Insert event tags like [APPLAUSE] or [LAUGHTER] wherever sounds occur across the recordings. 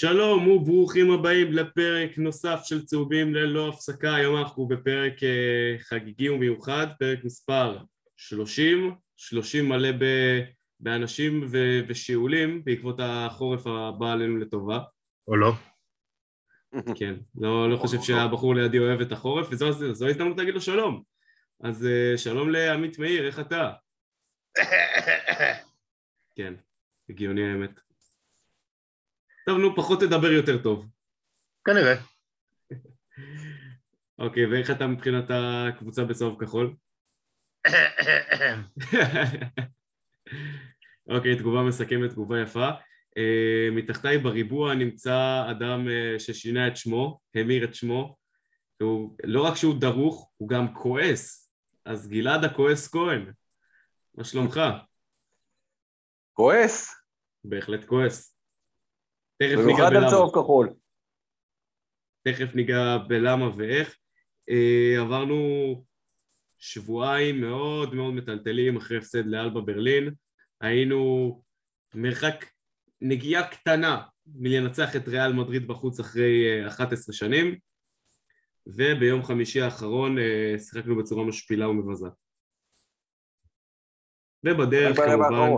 שלום וברוכים הבאים לפרק נוסף של צהובים ללא הפסקה, היום אנחנו בפרק אה, חגיגי ומיוחד, פרק מספר 30, 30 מלא באנשים ושיעולים בעקבות החורף הבא עלינו לטובה. או לא. כן, לא, לא חושב שהבחור לידי אוהב את החורף, וזו ההזדמנות להגיד לו שלום. אז אה, שלום לעמית מאיר, איך אתה? [COUGHS] כן, הגיוני האמת. טוב, נו, פחות תדבר יותר טוב. כנראה. אוקיי, ואיך אתה מבחינת הקבוצה בצהוב כחול? אוקיי, תגובה מסכמת, תגובה יפה. Uh, מתחתיי בריבוע נמצא אדם uh, ששינה את שמו, המיר את שמו. הוא, לא רק שהוא דרוך, הוא גם כועס. אז גלעד הכועס כהן, מה שלומך? כועס? בהחלט כועס. תכף ניגע בלמה. במיוחד צהוב כחול. תכף ניגע בלמה ואיך. Uh, עברנו שבועיים מאוד מאוד מטלטלים אחרי הפסד לאלבה ברלין. היינו מרחק נגיעה קטנה מלנצח את ריאל מדריד בחוץ אחרי 11 שנים, וביום חמישי האחרון שיחקנו בצורה משפילה ומבזה. ובדרך כמובן,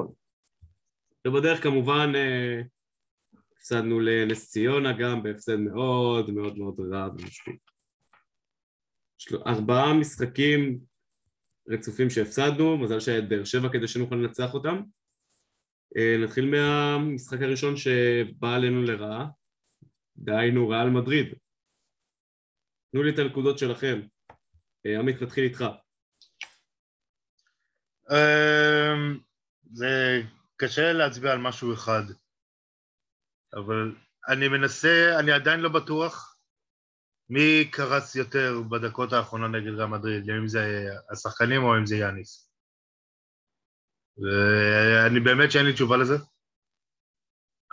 ובדרך כמובן הפסדנו לנס ציונה גם בהפסד מאוד מאוד מאוד רע ומשפיל. ארבעה משחקים רצופים שהפסדנו, מזל שהיה את באר שבע כדי שנוכל לנצח אותם. נתחיל מהמשחק הראשון שבא עלינו לרעה, דהיינו ריאל מדריד. תנו לי את הנקודות שלכם. עמית, נתחיל איתך. זה קשה להצביע על משהו אחד. אבל אני מנסה, אני עדיין לא בטוח מי קרס יותר בדקות האחרונות נגד רם מדריד, אם זה השחקנים או אם זה יאניס. ואני באמת שאין לי תשובה לזה,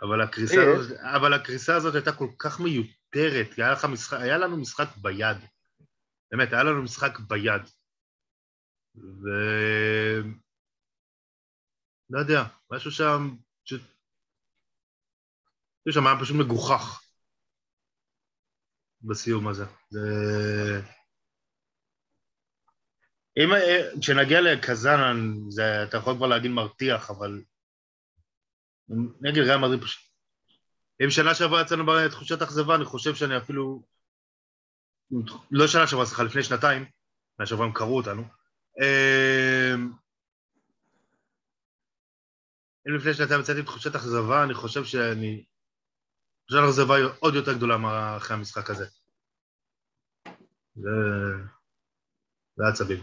אבל הקריסה, הזאת, אבל הקריסה הזאת הייתה כל כך מיותרת, היה, משחק, היה לנו משחק ביד, באמת, היה לנו משחק ביד. ו... לא יודע, משהו שם פשוט זה שם היה פשוט מגוחך בסיום הזה. זה... אם, כשנגיע לקזאן, זה, אתה יכול כבר להגיד מרתיח, אבל נגד ריאל מדריד פשוט... אם שנה שעברה יצאנו בתחושת אכזבה, אני חושב שאני אפילו... לא שנה שעברה, סליחה, לפני שנתיים, שנה שעברה הם קראו אותנו. אמ, אם לפני שנתיים יצאתי בתחושת אכזבה, אני חושב שאני תחושת אכזבה עוד יותר גדולה אחרי המשחק הזה. זה... זה עצבים.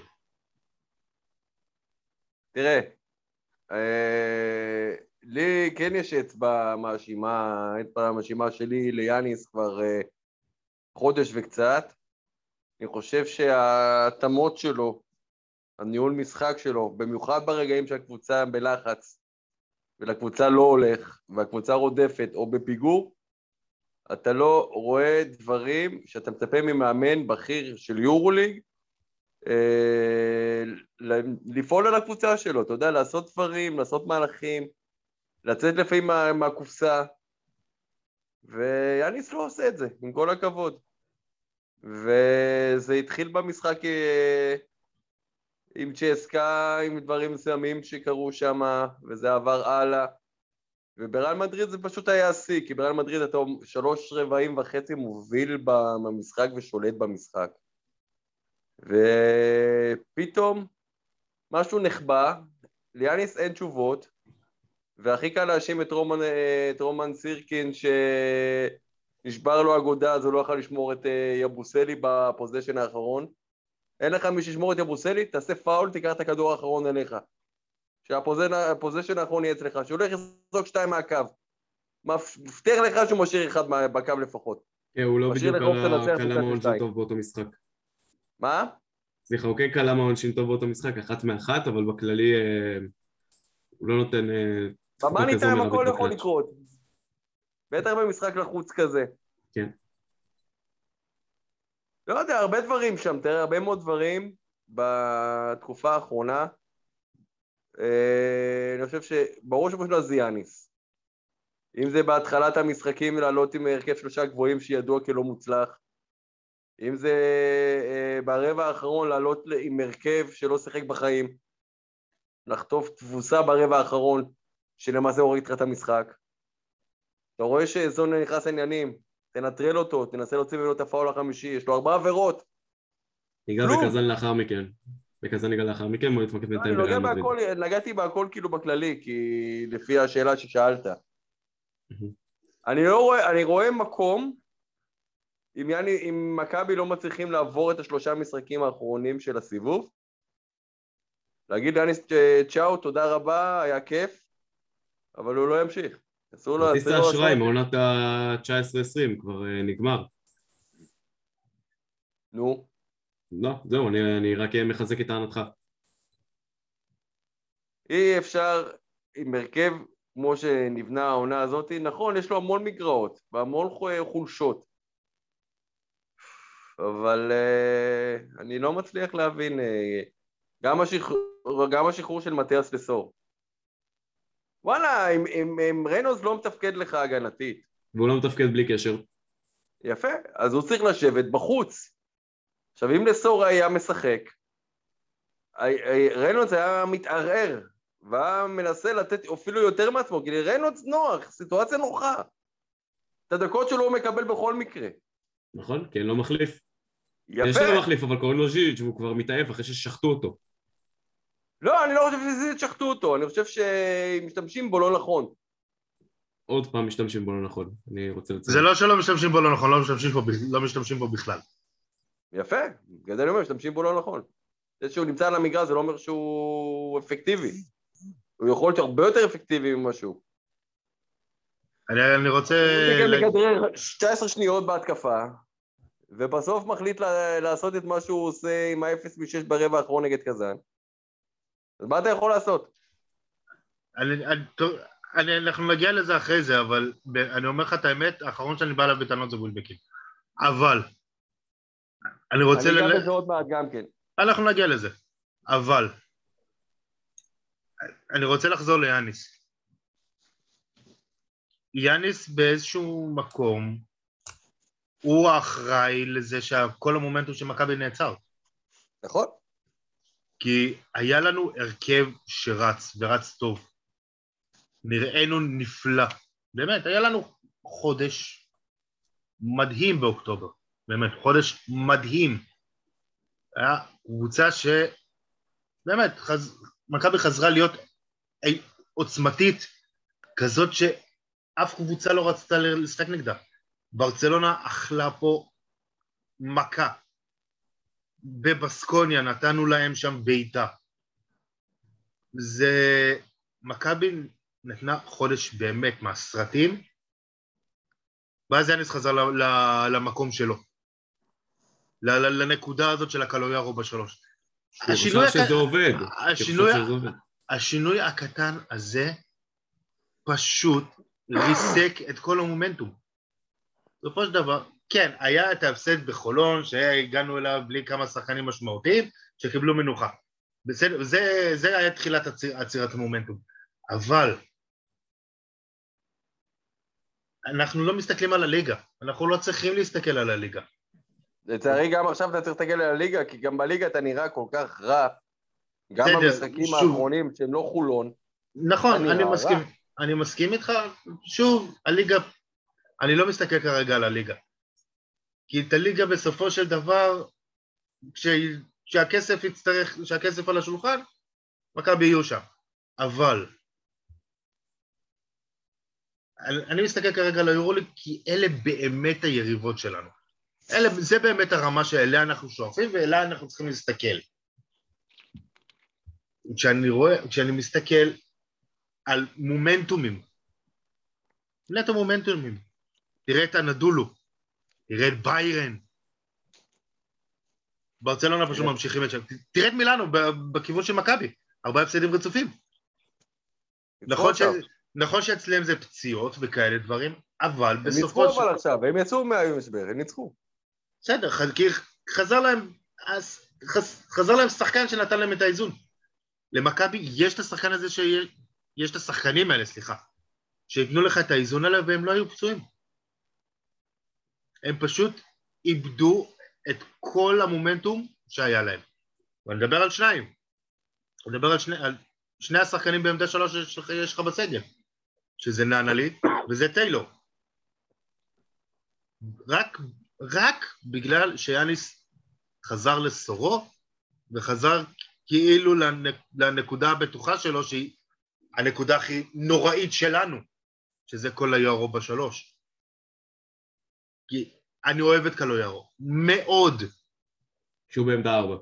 תראה, אה, לי כן יש אצבע מאשימה, אצבע מאשימה שלי ליאניס כבר אה, חודש וקצת. אני חושב שההתאמות שלו, הניהול משחק שלו, במיוחד ברגעים שהקבוצה בלחץ ולקבוצה לא הולך והקבוצה רודפת או בפיגור, אתה לא רואה דברים שאתה מצפה ממאמן בכיר של יורוליג אה, לפעול על הקבוצה שלו, אתה יודע, לעשות דברים, לעשות מהלכים, לצאת לפעמים מה, מהקופסה, ויאניס לא עושה את זה, עם כל הכבוד. וזה התחיל במשחק אה, עם צ'סקה, עם דברים מסוימים שקרו שם, וזה עבר הלאה. ובריאל מדריד זה פשוט היה השיא, כי בריאל מדריד אתה שלוש רבעים וחצי מוביל במשחק ושולט במשחק. ופתאום משהו נחבא, ליאניס אין תשובות, והכי קל להאשים את את רומן סירקין שנשבר לו אגודה אז הוא לא יכול לשמור את אה, יבוסלי בפוזיישן האחרון. אין לך מי שישמור את יבוסלי, תעשה פאול, תיקח את הכדור האחרון אליך. שהפוזיישן האחרון יהיה אצלך, שהוא הולך לזרוק שתיים מהקו. מבטיח לך שהוא משאיר אחד בקו לפחות. כן, הוא לא בדיוק קלה מהעונשין טוב באותו משחק. מה? סליחה, הוא כן קלה מהעונשין טוב באותו משחק, אחת מאחת, אבל בכללי אה, הוא לא נותן... אה, במאני טיים הכל יכול לקרות. בטח במשחק לחוץ כזה. כן. לא יודע, הרבה דברים שם, תראה, הרבה מאוד דברים בתקופה האחרונה. אה, אני חושב שברור שבשביל זה יאניס. אם זה בהתחלת המשחקים לעלות עם הרכב שלושה גבוהים שידוע כלא מוצלח, אם זה אה, ברבע האחרון לעלות עם הרכב שלא שיחק בחיים, לחטוף תבוסה ברבע האחרון, שלמעשה הוריד לך את המשחק. אתה רואה שזון נכנס לעניינים, תנטרל אותו, תנסה להוציא ממנו את הפאול החמישי, יש לו ארבע עבירות. ניגע בקזן לאחר מכן. בקזן ניגע לאחר מכן, בוא נתמקד בינתיים בריאל מדריד. נגעתי בהכל כאילו בכללי, כי לפי השאלה ששאלת. אני לא רואה, אני רואה מקום, אם, יני, אם מכבי לא מצליחים לעבור את השלושה משחקים האחרונים של הסיבוב, להגיד לאניס צ'או, תודה רבה, היה כיף, אבל הוא לא ימשיך. אסור לו... כרטיס האשראי מעונת ה-19-20 כבר uh, נגמר. נו. לא, זהו, אני, אני רק מחזק את טענתך. אי אפשר עם הרכב כמו שנבנה העונה הזאת, נכון, יש לו המון מגרעות והמון חולשות, אבל uh, אני לא מצליח להבין, uh, גם, השחרור, גם השחרור של מתיאס לסור. וואלה, אם, אם, אם ריינוז לא מתפקד לך הגנתית. והוא לא מתפקד בלי קשר. יפה, אז הוא צריך לשבת בחוץ. עכשיו, אם לסור היה משחק, ריינולדס היה מתערער, והיה מנסה לתת אפילו יותר מעצמו, כי לריינולדס נוח, סיטואציה נוחה. את הדקות שלו הוא מקבל בכל מקרה. נכון, כי אין לו מחליף. יפה. יש לו מחליף, אבל קוראים לו ז'יץ' והוא כבר מתעייף אחרי ששחטו אותו. לא, אני לא חושב שזה שחטו אותו, אני חושב שמשתמשים בו לא נכון. עוד פעם משתמשים בו לא נכון, אני רוצה לציין. זה לא שלא משתמשים בו לא נכון, לא משתמשים בו, לא משתמשים בו בכלל. יפה, בגלל זה אני אומר, משתמשים בו לא נכון. זה שהוא נמצא על המגרש זה לא אומר שהוא אפקטיבי. הוא יכול להיות הרבה יותר אפקטיבי ממה שהוא. אני, אני רוצה... הוא מגדרר 19 שניות בהתקפה, ובסוף מחליט לעשות את מה שהוא עושה עם ה-0 מ-6 ברבע האחרון נגד קזאן. אז מה אתה יכול לעשות? אני, אני, אני, אנחנו נגיע לזה אחרי זה, אבל אני אומר לך את האמת, האחרון שאני בא אליו בטענות זה בולבקין. אבל, אני רוצה... אני אגע בזה עוד מעט גם כן. אנחנו נגיע לזה, אבל, אני רוצה לחזור ליאניס. יאניס באיזשהו מקום, הוא האחראי לזה שכל המומנטום של מכבי נעצר. נכון. כי היה לנו הרכב שרץ, ורץ טוב. נראינו נפלא. באמת, היה לנו חודש מדהים באוקטובר. באמת, חודש מדהים. היה קבוצה ש... באמת, חז... מכבי חזרה להיות עוצמתית, כזאת שאף קבוצה לא רצתה לשחק נגדה. ברצלונה אכלה פה מכה. בבסקוניה נתנו להם שם בעיטה. זה... מכבי נתנה חודש באמת מהסרטים, ואז יאניס חזר למקום שלו. לנקודה הזאת של הקלויארו בשלוש. השינוי, שזה עובד. השינוי, השינוי הקטן הזה פשוט ריסק את כל המומנטום. בסופו של דבר, כן, היה את ההפסד בחולון, שהגענו אליו בלי כמה שחקנים משמעותיים, שקיבלו מנוחה. בסדר, זה, זה היה תחילת הציר, עצירת המומנטום. אבל אנחנו לא מסתכלים על הליגה, אנחנו לא צריכים להסתכל על הליגה. לצערי גם עכשיו אתה צריך להסתכל על הליגה, כי גם בליגה אתה נראה כל כך רע, גם במשחקים האחרונים שהם לא חולון. נכון, אני מסכים, אני מסכים איתך, שוב, הליגה, אני לא מסתכל כרגע על הליגה. כי את הליגה בסופו של דבר, כש, כשהכסף יצטרך, כשהכסף על השולחן, מכבי יהיו שם. אבל, אני, אני מסתכל כרגע על היורוליג כי אלה באמת היריבות שלנו. אלה, זה באמת הרמה שאליה אנחנו שואפים ואליה אנחנו צריכים להסתכל. כשאני רואה, כשאני מסתכל על מומנטומים, נטו מומנטומים, תראה את הנדולו, תראה את ביירן. ברצלונה פשוט ממשיכים את שם. תראה את מילאנו בכיוון של מכבי, ארבעה הפסדים רצופים. נכון, ש... נכון שאצלם זה פציעות וכאלה דברים, אבל בסופו של... הם ניצחו אבל עכשיו, הם יצאו מהמשבר, הם ניצחו. בסדר, כי חזר להם, חזר להם שחקן שנתן להם את האיזון. למכבי יש את השחקן הזה, שיש את השחקנים האלה, סליחה, שייתנו לך את האיזון עליו והם לא היו פצועים. הם פשוט איבדו את כל המומנטום שהיה להם. ואני מדבר על שניים. אני מדבר על שני, על שני השחקנים בעמדה שלוש שיש לך בסגל, שזה נאנלי וזה טיילור. רק, רק בגלל שיאניס חזר לסורו וחזר כאילו לנק, לנקודה הבטוחה שלו שהיא הנקודה הכי נוראית שלנו, שזה כל היורו בשלוש. כי אני אוהב את קלויארו, מאוד. שהוא בעמדה ארבע.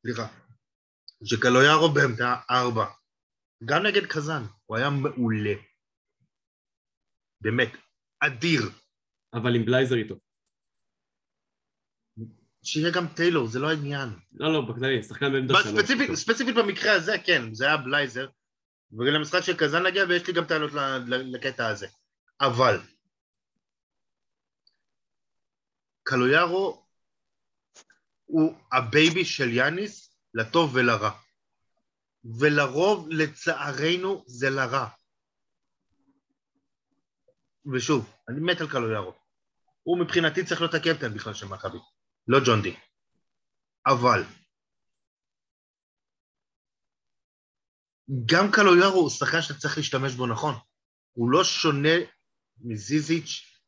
סליחה. שקלויארו בעמדה ארבע. גם נגד קזאן, הוא היה מעולה. באמת, אדיר. אבל עם בלייזר איתו. שיהיה גם טיילור, זה לא העניין. לא, לא, בכללי, שחקן בעמדה שלוש. ספציפית, ספציפית במקרה הזה, כן, זה היה בלייזר. ולמשחק של קזאן נגיע, ויש לי גם טענות לקטע הזה. אבל, קלויארו הוא ה baby של יאניס לטוב ולרע. ולרוב, לצערנו, זה לרע. ושוב, אני מת על קלויארו. הוא מבחינתי צריך להיות הקפטן בכלל של מכבי, לא ג'ון די. אבל, גם קלויארו הוא שחקן שצריך להשתמש בו נכון. הוא לא שונה מזיזיץ'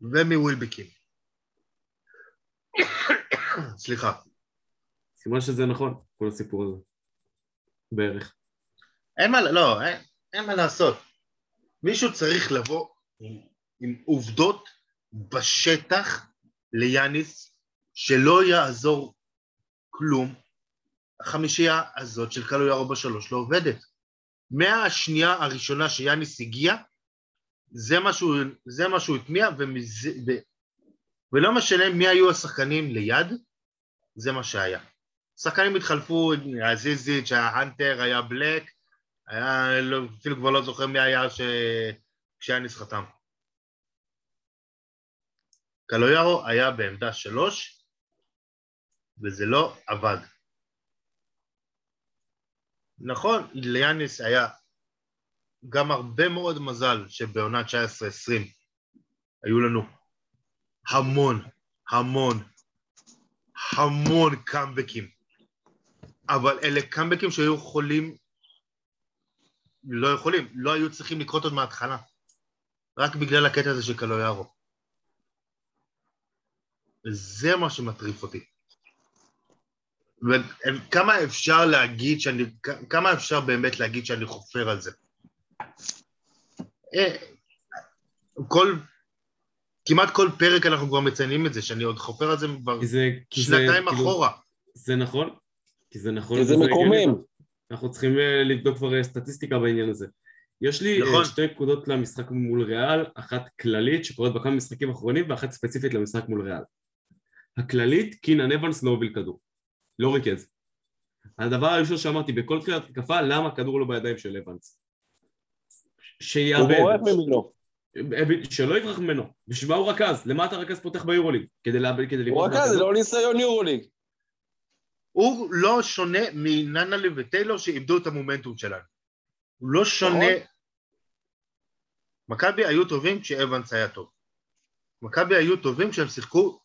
ומווילבקין. סליחה. סימן שזה נכון, כל הסיפור הזה. בערך. אין מה, לא, אין, אין מה לעשות. מישהו צריך לבוא עם, עם עובדות בשטח ליאניס, שלא יעזור כלום. החמישייה הזאת של קלויארו בשלוש לא עובדת. מהשנייה הראשונה שיאניס הגיע, זה מה שהוא, זה מה שהוא הטמיע, ומזה, ו, ולא משנה מי היו השחקנים ליד, זה מה שהיה. שחקנים התחלפו, היה זיזיץ', היה הנטר, היה בלק, היה, לא, אפילו כבר לא זוכר מי היה ש... כשיאניס חתם. קלויארו היה בעמדה שלוש, וזה לא עבד. נכון, ליאניס היה גם הרבה מאוד מזל שבעונה 19-20 היו לנו המון, המון, המון קאמבקים. אבל אלה קאמבקים שהיו יכולים, לא יכולים, לא היו צריכים לקרות עוד מההתחלה. רק בגלל הקטע הזה של קלויארו. זה מה שמטריף אותי. וכמה אפשר להגיד שאני, כמה אפשר באמת להגיד שאני חופר על זה? אה, כל, כמעט כל פרק אנחנו כבר מציינים את זה, שאני עוד חופר על זה כבר זה, כי זה, שנתיים כאילו, אחורה. זה נכון, כי זה נכון. כי זה וזה מקומם. אנחנו צריכים אה, לבדוק כבר אה, סטטיסטיקה בעניין הזה. יש לי נכון. שתי נקודות למשחק מול ריאל, אחת כללית שקורית בכמה משחקים אחרונים ואחת ספציפית למשחק מול ריאל. הכללית, קינן אבנס לא הוביל כדור, לא ריכז. הדבר הראשון שאמרתי בכל תחילת התקפה, למה הכדור לא בידיים של אבנס? הוא שיאבד, בורח ממנו. שלא יברח ממנו. בשביל מה הוא רכז? למה אתה רכז פותח ביורוליג? כדי לאבד, כדי הוא לברוח רכז, זה? לא ניסיון יורוליג. הוא לא שונה מננלי וטיילור שאיבדו את המומנטום שלנו. הוא לא שונה... נכון. מכבי היו טובים כשאבנס היה טוב. מכבי היו טובים כשהם שיחקו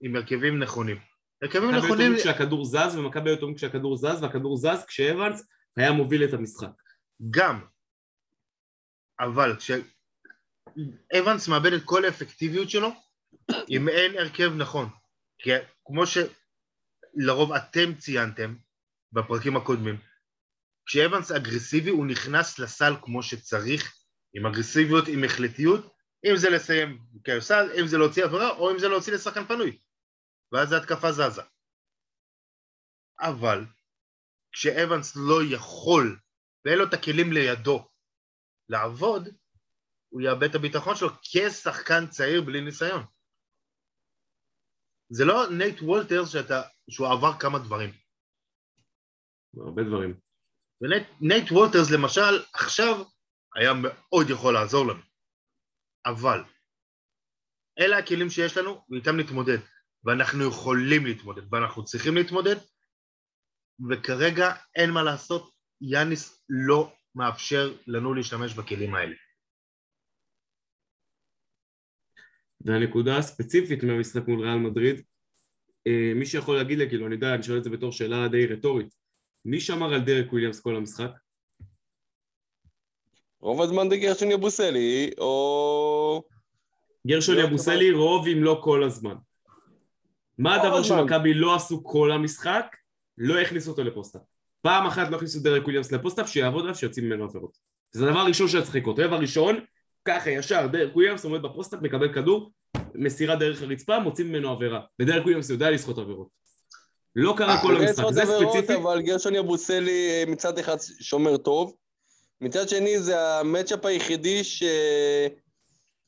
עם הרכבים נכונים. הרכבים מכבי היו נכונים... כשהכדור זז, ומכבי היו טובים כשהכדור זז, והכדור זז כשאבנס היה מוביל את המשחק. גם. אבל כשאבנס מאבד את כל האפקטיביות שלו, אם אין הרכב נכון. כי כמו שלרוב אתם ציינתם בפרקים הקודמים, כשאבנס אגרסיבי הוא נכנס לסל כמו שצריך, עם אגרסיביות, עם החלטיות, אם זה לסיים כסל, אם זה להוציא עבירה, או אם זה להוציא לשחקן פנוי. ואז ההתקפה זזה. אבל כשאבנס לא יכול, ואין לו את הכלים לידו לעבוד, הוא יאבד את הביטחון שלו כשחקן צעיר בלי ניסיון. זה לא נייט וולטרס שאתה, שהוא עבר כמה דברים. הרבה דברים. ונייט וולטרס למשל, עכשיו היה מאוד יכול לעזור לנו. אבל אלה הכלים שיש לנו, ואיתם נתמודד. ואנחנו יכולים להתמודד, ואנחנו צריכים להתמודד, וכרגע אין מה לעשות, יאניס לא מאפשר לנו להשתמש בכלים האלה. והנקודה הספציפית מהמשחק מול ריאל מדריד, אה, מי שיכול להגיד לי, כאילו, אני יודע, אני שואל את זה בתור שאלה די רטורית, מי שמר על דרק וויליאמס כל המשחק? רוב הזמן זה גרשון יבוסלי, או... גרשון לא, יבוסלי רוב אם לא כל הזמן. מה כל הדבר. שמכבי לא עשו כל המשחק? לא הכניסו אותו ל post-up. פעם אחת לא הכניסו דרק וויליאמס ל post-up, שיעבוד עליו, שיוצאים ממנו עבירות. זה הדבר הראשון שהיה צריך לקרות. רבע ראשון, ככה ישר, דרק וויליאמס עומד ב post-up, מקבל כדור, מסירה דרך הרצפה, מוצאים ממנו עבירה. ודרק וויליאמס יודע לסחוט עבירות. לא קרה לכל אורך המשחק, זה ספציפי. אבל גרשון יבוסלי אה, מצד אחד שומר טוב, מצד שני זה ה matchup היחידי ש...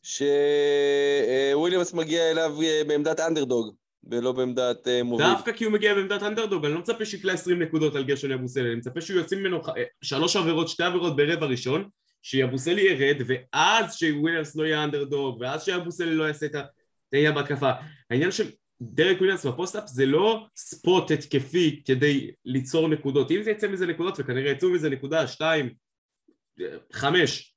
שוויליאמס מגיע אליו אה, בעמדת אנדרדוג, ולא בעמדת אה, מוביל. דווקא כי הוא מגיע בעמדת אנדרדוג, אני לא מצפה שיקלע 20 נקודות על גרשון יבוסלה, אני מצפה שהוא יוציא ממנו ח- שלוש עבירות, שתי עבירות ברבע ראשון, שיבוסלה ירד, ואז שוויליאמס לא יהיה אנדרדוג, ואז שיבוסלה לא יעשה את ה... תהיה בהתקפה. העניין של דרק וויליאמס ב post-up זה לא spot התקפי כדי ליצור נקודות. אם זה יצא מזה נקודות, וכנראה יצאו מזה נקודה, שתיים, חמש,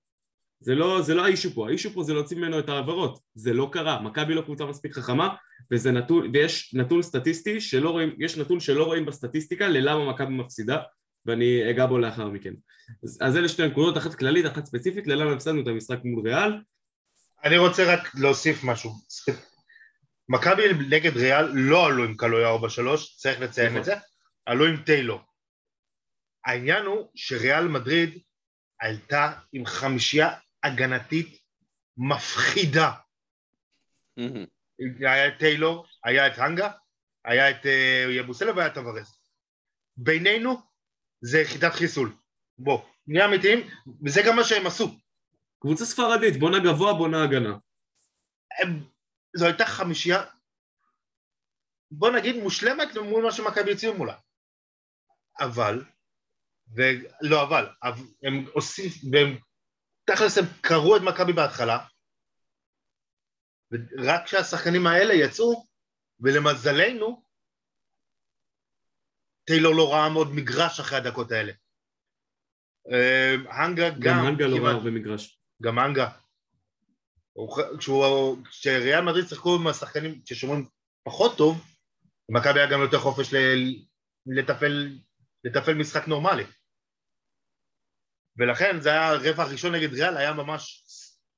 זה לא, זה לא האישו פה, האישו פה זה להוציא ממנו את העבירות, זה לא קרה, מכבי לא קבוצה מספיק חכמה וזה נתון, ויש נתון סטטיסטי שלא רואים, יש נתון שלא רואים בסטטיסטיקה ללמה מכבי מפסידה ואני אגע בו לאחר מכן. אז, אז אלה שתי נקודות, אחת כללית, אחת ספציפית, ללמה הפסדנו את המשחק מול ריאל, אני רוצה רק להוסיף משהו. מכבי נגד ריאל לא עלו עם קלויה 4-3, צריך לציין נכון. את זה, עלו עם טיילור. העניין הוא שריאל מדריד עלתה עם חמישייה הגנתית מפחידה. היה את טיילור, היה את הנגה, היה את אה, יבוסלה והיה את אברס. בינינו זה יחידת חיסול. בוא, נהיה אמיתיים, וזה גם מה שהם עשו. קבוצה ספרדית, בונה גבוה, בונה הגנה. הם, זו הייתה חמישייה, בוא נגיד מושלמת מול מה שמכבי הציעו מולה. אבל, ולא אבל, אבל, הם עושים, והם תכלס הם קראו את מכבי בהתחלה, ורק כשהשחקנים האלה יצאו, ולמזלנו, טיילור לא ראה עוד מגרש אחרי הדקות האלה. אה, הנגה גם, גם הנגה לא ראה הרבה מגרש. גם הנגה. כשהוא- כשריאל מדריד שיחקו עם השחקנים ששומרים פחות טוב, למכבי היה גם יותר חופש ל- לתפעל, לתפעל משחק נורמלי. ולכן זה היה הרבע הראשון נגד ריאל, היה ממש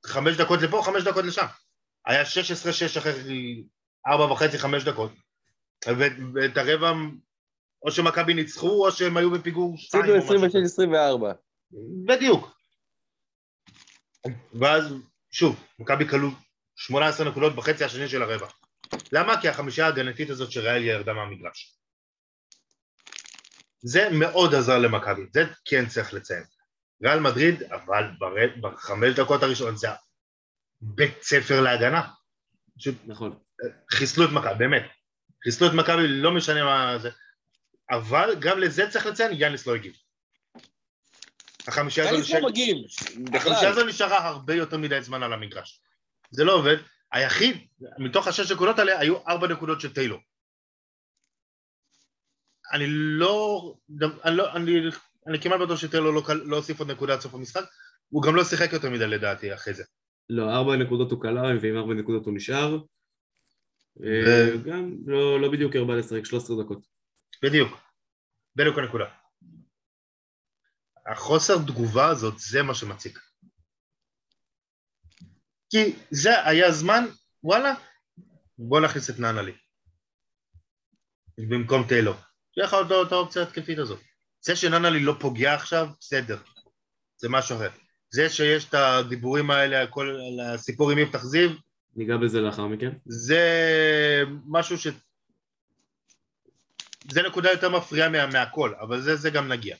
חמש דקות לפה, חמש דקות לשם. היה 16-6 אחרי ארבע וחצי, חמש דקות. ואת הרבע, או שמכבי ניצחו, או שהם היו בפיגור שתיים. או משהו. 26-24. בדיוק. ואז, שוב, מכבי כלו 18 נקודות בחצי השני של הרבע. למה? כי החמישה ההגנתית הזאת של ריאל ירדה מהמגרש. זה מאוד עזר למכבי, זה כן צריך לציין. ריאל מדריד, אבל בחמש דקות הראשונות זה בית ספר להגנה. פשוט נכון. חיסלו את מכבי, באמת. חיסלו את מכבי, לא משנה מה זה. אבל גם לזה צריך לציין, יאניס לא הגיב. החמישייה הזו נשאר- לא מגיב, החמישייה. הזו נשארה הרבה יותר מדי זמן על המגרש. זה לא עובד. היחיד, מתוך השש נקודות האלה, היו ארבע נקודות של טיילור. אני לא... אני, לא, אני, אני כמעט בטוח שטיילור לא, לא הוסיף עוד נקודה עד סוף המשחק. הוא גם לא שיחק יותר מדי לדעתי אחרי זה. לא, ארבע נקודות הוא קלע, ועם ארבע נקודות הוא נשאר. אה, גם לא, לא בדיוק הרבה לשחק 13 דקות. בדיוק. בדיוק הנקודה. החוסר תגובה הזאת, זה מה שמציק. כי זה היה זמן, וואלה, בוא נכניס את ננלי. במקום טיילור. שיהיה לך את האופציה ההתקפית הזאת. זה שננלי לא פוגע עכשיו, בסדר. זה משהו אחר. זה שיש את הדיבורים האלה, הכל, על הסיפור עם יפתח זיו, ניגע בזה לאחר מכן. זה משהו ש... זה נקודה יותר מפריעה מה, מהכל, אבל זה, זה גם נגיע.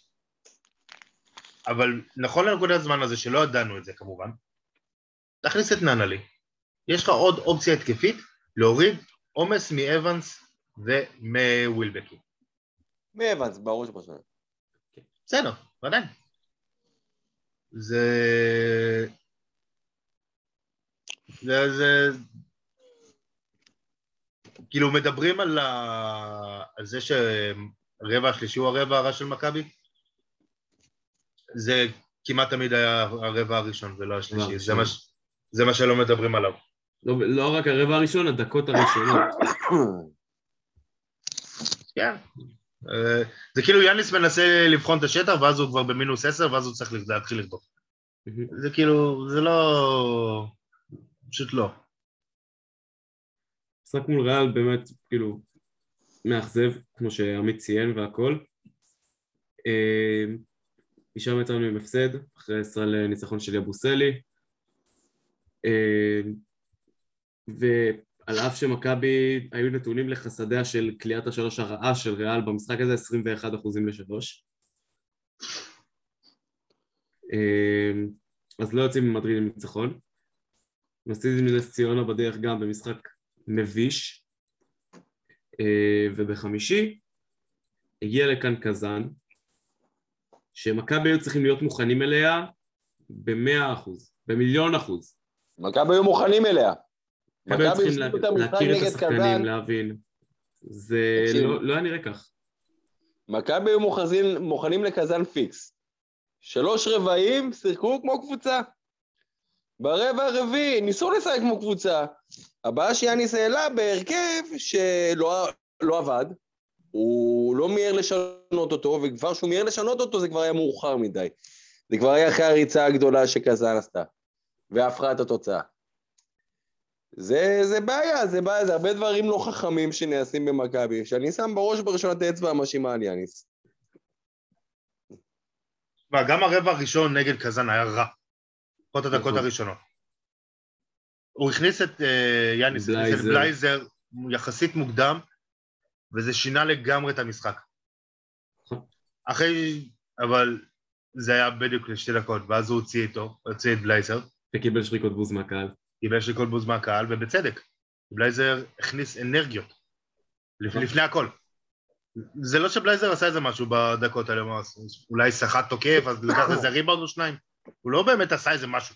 אבל נכון לנקודת הזמן הזה, שלא ידענו את זה כמובן, תכניס את ננלי. יש לך עוד אופציה התקפית, להוריד עומס מאבנס ומווילבקי. מאבנס, ברור שבשנה. בסדר, עדיין. זה... זה... זה... כאילו מדברים על, ה... על זה שהרבע השלישי הוא הרבע הרע של מכבי? זה כמעט תמיד היה הרבע הראשון ולא השלישי, זה. מה, ש- זה מה שלא מדברים עליו. לא, לא רק הרבע הראשון, הדקות הראשונות. כן. אה, זה כאילו יאניס מנסה לבחון את השטח ואז הוא כבר במינוס עשר ואז הוא צריך להתחיל לבדוק. זה כאילו, זה לא... פשוט לא. משחק מול ריאל באמת, כאילו, מאכזב, כמו שעמית ציין והכל. אה, משם יצאנו עם הפסד, אחרי ישראל ניצחון של יבוסלי. אה, ועל אף שמכבי היו נתונים לחסדיה של קליעת השלוש הרעה של ריאל במשחק הזה, 21 אחוזים לשלוש. אה, אז לא יוצאים ממדריד עם ניצחון. מפסידים מנס ציונה בדרך גם במשחק מביש, אה, ובחמישי הגיע לכאן קזאן, שמכבי היו צריכים להיות מוכנים אליה במאה אחוז, במיליון אחוז. מכבי היו מוכנים אליה. מכבי היו צריכים לה- להכיר את השחקנים, קזאן. להבין. זה. לא לא היה נראה כך. מכבי היו מוכנים, מוכנים לקזאן פיקס. שלוש רבעים, שיחקו כמו קבוצה. ברבע הרביעי, ניסו לשחק כמו קבוצה. הבעיה שיאניס העלה בהרכב שלא לא עבד, הוא לא מיהר לשנות אותו, וכבר שהוא מיהר לשנות אותו זה כבר היה מאוחר מדי. זה כבר היה אחרי הריצה הגדולה שקזאן עשתה, והפכה את התוצאה. זה, זה בעיה, זה בעיה, זה הרבה דברים לא חכמים שנעשים במכבי, שאני שם בראש ובראשונה את האצבע המאשימה על יאניס. תשמע, גם הרבע הראשון נגד קזאן היה רע. לפחות הדקות נכון. הראשונות. הוא הכניס את אה, יאניס, הכניס את בלייזר. יחסית מוקדם, וזה שינה לגמרי את המשחק. אחרי, אבל זה היה בדיוק לשתי דקות, ואז הוא הוציא איתו, הוציא את בלייזר, וקיבל שריקות בוז מהקהל. קיבל שכל בוז מהקהל, ובצדק. בלייזר הכניס אנרגיות, לפ- לפני הכל. זה לא שבלייזר עשה איזה משהו בדקות האלה, מה, אולי סחט תוקף, אז לקח איזה ריבאונד או שניים. הוא לא באמת עשה איזה משהו.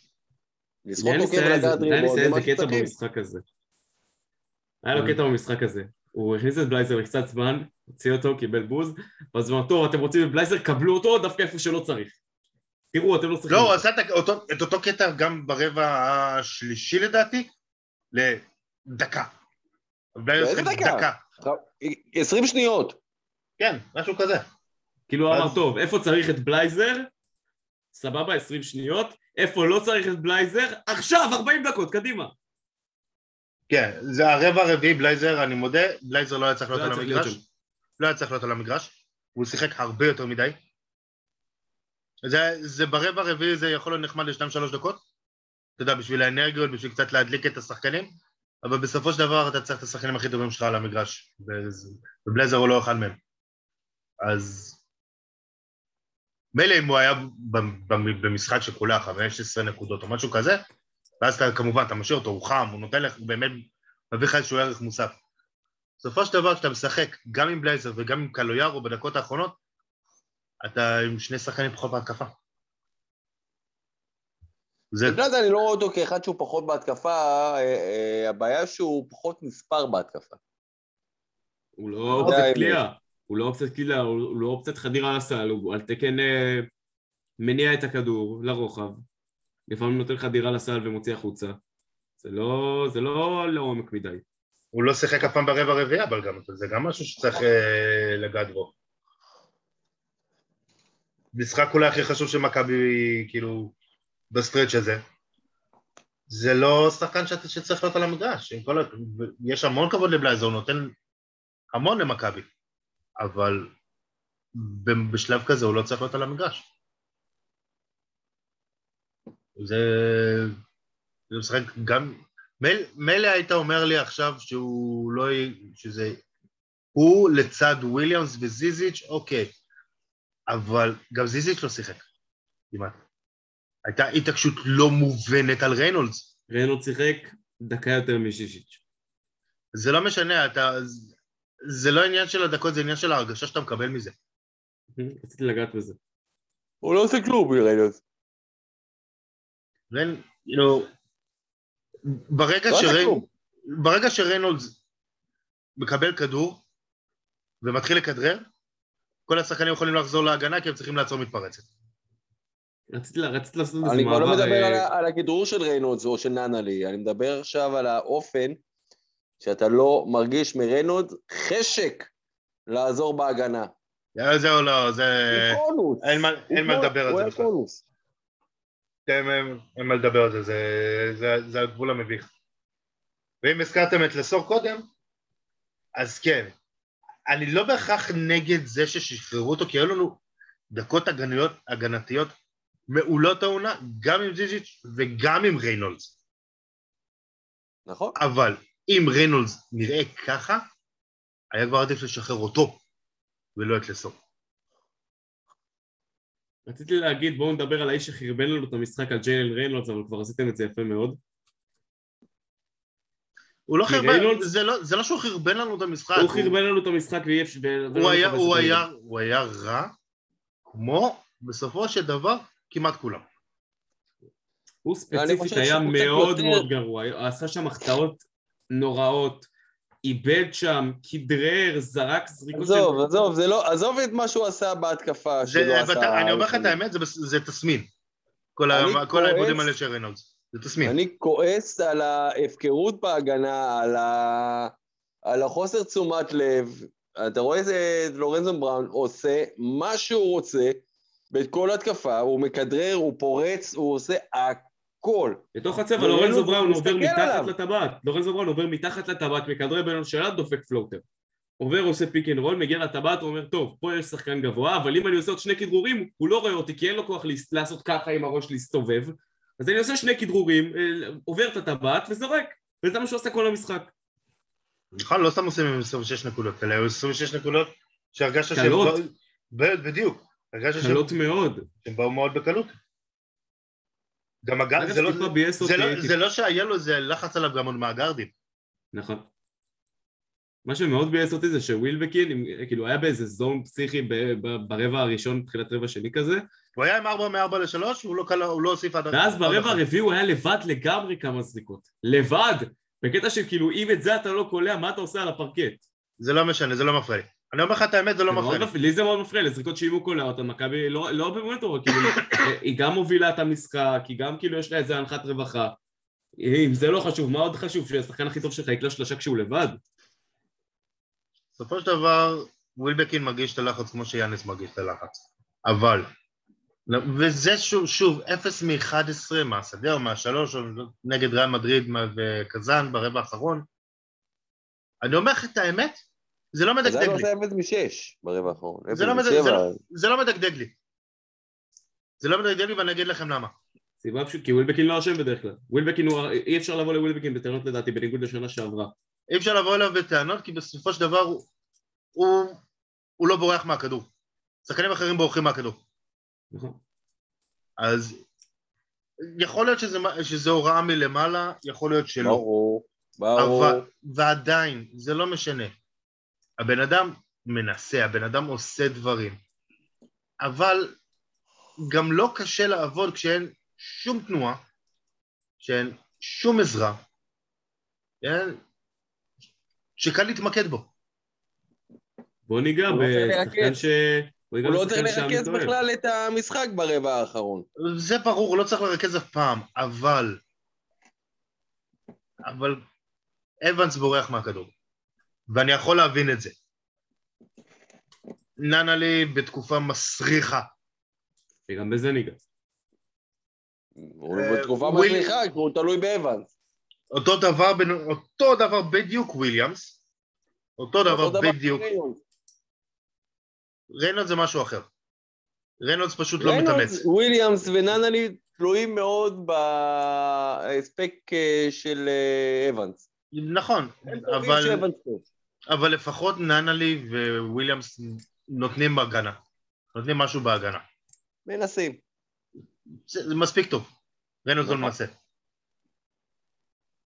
יאניס תוקף ריבון, היה זה משהו קטע תקין. במשחק הזה. היה לו קטע במשחק הזה. הוא הכניס את בלייזר לקצת זמן, הוציא אותו, קיבל בוז, ואז הוא אמר, טוב, אתם רוצים את בלייזר, קבלו אותו דווקא איפה שלא צריך. תראו, אתם לא צריכים... לא, הוא אותו." עשה את אותו, קטע גם ברבע השלישי לדעתי, לדקה. בלייזר באיזה דקה? דקה. 20 שניות. כן, משהו כזה. כאילו הוא אמר, טוב, איפה צריך את בלייזר? סבבה, 20 שניות. איפה לא צריך את בלייזר? עכשיו, 40 דקות, קדימה. כן, זה הרבע הרביעי, בלייזר, אני מודה, בלייזר לא היה צריך לא להיות היה על המגרש. לא היה צריך להיות על המגרש. הוא שיחק הרבה יותר מדי. זה, זה ברבע הרביעי זה יכול להיות נחמד לשתיים שלוש דקות. אתה יודע, בשביל האנרגיות, בשביל קצת להדליק את השחקנים, אבל בסופו של דבר אתה צריך את השחקנים הכי טובים שלך על המגרש, ובלייזר הוא לא אחד מהם. אז מילא אם הוא היה במשחק שכולה 15 נקודות או משהו כזה, ואז אתה כמובן, אתה משאיר אותו, הוא חם, הוא נותן לך, באמת מביא לך איזשהו ערך מוסף. בסופו של דבר, כשאתה משחק גם עם בלייזר וגם עם קלויארו בדקות האחרונות, אתה עם שני שחקנים פחות בהתקפה. זה, בגלל זה אני לא רואה אותו כאחד שהוא פחות בהתקפה, אה, אה, הבעיה שהוא פחות נספר בהתקפה. הוא לא אופציית. קליעה. הוא לא אופציית קליעה, הוא הוא לא אופציית חדירה לסל, הוא על תקן אה, מניע את הכדור לרוחב. לפעמים נותן חדירה לסל ומוציא החוצה. זה לא, זה לא לעומק מדי. הוא לא שיחק אף פעם ברבע רביעי, אבל גם זה גם משהו שצריך לגעת בו. משחק אולי הכי חשוב של מכבי, כאילו, בסטרץ' הזה. זה לא שחקן שאת- שצריך להיות על המגרש. כל. יש המון כבוד לבלייזר, הוא נותן המון למכבי, אבל בשלב כזה הוא לא צריך להיות על המגרש. זה... זה משחק גם... מילא- היית אומר לי עכשיו שהוא לא... שזה... הוא לצד וויליאמס וזיזיץ', אוקיי. אבל גם זיזיץ' לא שיחק, כמעט. הייתה התעקשות לא מובנת על ריינולדס. ריינולד שיחק דקה יותר מזיזיץ'. זה לא משנה, אתה... זה לא עניין של הדקות, זה עניין של ההרגשה שאתה מקבל מזה. רציתי לגעת בזה. הוא לא עושה כלום, ריינולדס. ריין, כאילו... ברגע לא שריין... ברגע שריינולדס מקבל כדור ומתחיל לכדרר, כל השחקנים יכולים לחזור להגנה כי הם צריכים לעצור מתפרצת. רציתי רציתי לעשות איזה אני כבר לא מעבר... מדבר אה, על ה- על הכדרור של ריינולדס או של ננלי, אני מדבר עכשיו על האופן שאתה לא מרגיש מריינולדס חשק לעזור בהגנה. זהו, לא, זה... הוא קונוס. אין מה- אין לדבר על זה בכלל. אין, אין מה לדבר על זה, זה, זה, זה הגבול המביך. ואם הזכרתם את לסור קודם, אז כן, אני לא בהכרח נגד זה ששחררו אותו, כי היו לנו דקות הגניות, הגנתיות מעולות העונה, גם עם זיז'יץ' וגם עם ריינולדס. נכון. אבל אם ריינולדס נראה ככה, היה כבר עדיף לשחרר אותו, ולא את לסור. רציתי להגיד, בואו נדבר על האיש שחרבן לנו את המשחק על ג'יילן ריינולדס, אבל כבר עשיתם את זה יפה מאוד. הוא לא חרבן, ריינולדס- זה לא, זה לא שהוא חרבן לנו את המשחק, הוא חרבן לנו את המשחק ואי אפשר... הוא היה, הוא, היה, הוא היה רע, כמו בסופו של דבר כמעט כולם. הוא ספציפית היה צריך מאוד יותר- מאוד גרוע, הוא עשה שם החטאות נוראות, איבד שם, כדרר, זרק זריקות עזוב, עזוב, זה לא, עזוב את מה שהוא עשה בהתקפה זה, שלא בת- עשה... אני אומר לך את האמת, זה, זה תסמין. כל, העיבודים האלה של ריינולדס. זה תסמין. אני כועס על ההפקרות בהגנה, על, ה... על החוסר תשומת לב. אתה רואה איזה לורנזון בראון עושה מה שהוא רוצה בכל התקפה, הוא מכדרר, הוא פורץ, הוא עושה הכל. בתוך הצבע לורנזו בראון עובר מתחת. לטבעת, לורנזו בראון עובר מתחת לטבעת, מכדרר בין השאלה, דופק floater. עובר, עושה pick and roll, מגיע לטבעת, הוא אומר, טוב, פה יש שחקן גבוה, אבל אם אני עושה עוד שני כדרורים, הוא לא רואה אותי, כי אין לו כוח לעשות ככה עם הראש להסתובב, אז אני עושה שני כדרורים, אה, עובר את הטבעת וזורק, וזה מה שהוא עושה כל המשחק. נכון, לא סתם עושים עם 26 נקודות, אלא היו 26 נקודות שהרגשת שהם... קלות. בדיוק. הרגשת קלות מאוד. שהם באו מאוד בקלות. גם הגר... זה לא... זה לא, זה לא שהיה לו איזה לחץ עליו גם עוד מהגרדים. נכון. מה שמאוד ביאס אותי זה שווילבקין, כאילו היה באיזה זון פסיכי ברבע הראשון, תחילת רבע שני כזה, הוא היה עם 4 מ-4 ל-3, הוא לא, הוא לא הוסיף עד... ואז ברבע. הרביעי הוא היה לבד לגמרי כמה זריקות. לבד! בקטע של כאילו, אם את זה אתה לא קולע, מה אתה עושה על הפרקט? זה לא משנה, זה לא מפריע לי. אני אומר לך את האמת, זה לא מפריע לי. לי זה מאוד מפריע, לזריקות שאם הוא קולע אותה, מכבי לא לא באמת טובה, כאילו, [COUGHS] היא גם מובילה את המשחק, היא גם כאילו יש לה איזה הנחת רווחה. אם זה לא חשוב, מה עוד חשוב? שהשחקן הכי טוב שלך יקלע שלושה כשהוא לבד? בסופו של דבר, ווילבקין מרגיש את הלחץ כמו שיאניס מרגיש את הלחץ. אבל, וזה שוב, שוב, 0 מ-11 מהשדה או מהשלוש, או נגד ריאל מדריד וקזאן ברבע האחרון, אני אומר לך את האמת, זה לא מדגדג היה לי. עושה אפס משש ברבע האחרון. זה לא, מד... משבע. זה, לא, זה לא מדגדג לי. זה לא מדגדג לי ואני אגיד לכם למה. סיבה פשוט, כי ווילבקין לא אשם בדרך כלל. ווילבקין הוא, אי אפשר לבוא לווילבקין בטענות לדעתי, בניגוד לשנה שעברה. אי אפשר לבוא אליו בטענות כי בסופו של דבר הוא, הוא, הוא לא בורח מהכדור. שחקנים אחרים בורחים מהכדור. נכון. אז יכול להיות שזה, שזה הוראה מלמעלה, יכול להיות שלא. ברור, ברור. אבל, ועדיין, זה לא משנה. הבן אדם מנסה, הבן אדם עושה דברים. אבל גם לא קשה לעבוד כשאין שום תנועה, שאין שום עזרה, כן? שקל להתמקד בו. בוא ניגע בשחקן. ש... הוא לא צריך לרכז. בכלל את המשחק ברבע האחרון. זה ברור, הוא לא צריך לרכז אף פעם, אבל... אבל אבנס בורח מהכדור, ואני יכול להבין את זה. ננלי בתקופה מסריחה. וגם בזה ניגע. הוא אה, בתקופה מצליחה, כי הוא תלוי באבנס. אותו דבר, אותו דבר בדיוק וויליאמס, אותו דבר בדיוק. ריינולדס. זה משהו אחר. ריינולדס פשוט לא מתאמץ. וויליאמס וננלי תלויים מאוד בהספק אה, של אה, אבנס. נכון, אבל. אבל לפחות ננלי וויליאמס נותנים בהגנה. נותנים משהו בהגנה. מנסים. זה, זה מספיק טוב. ריינולדס לא נכון. מנסה.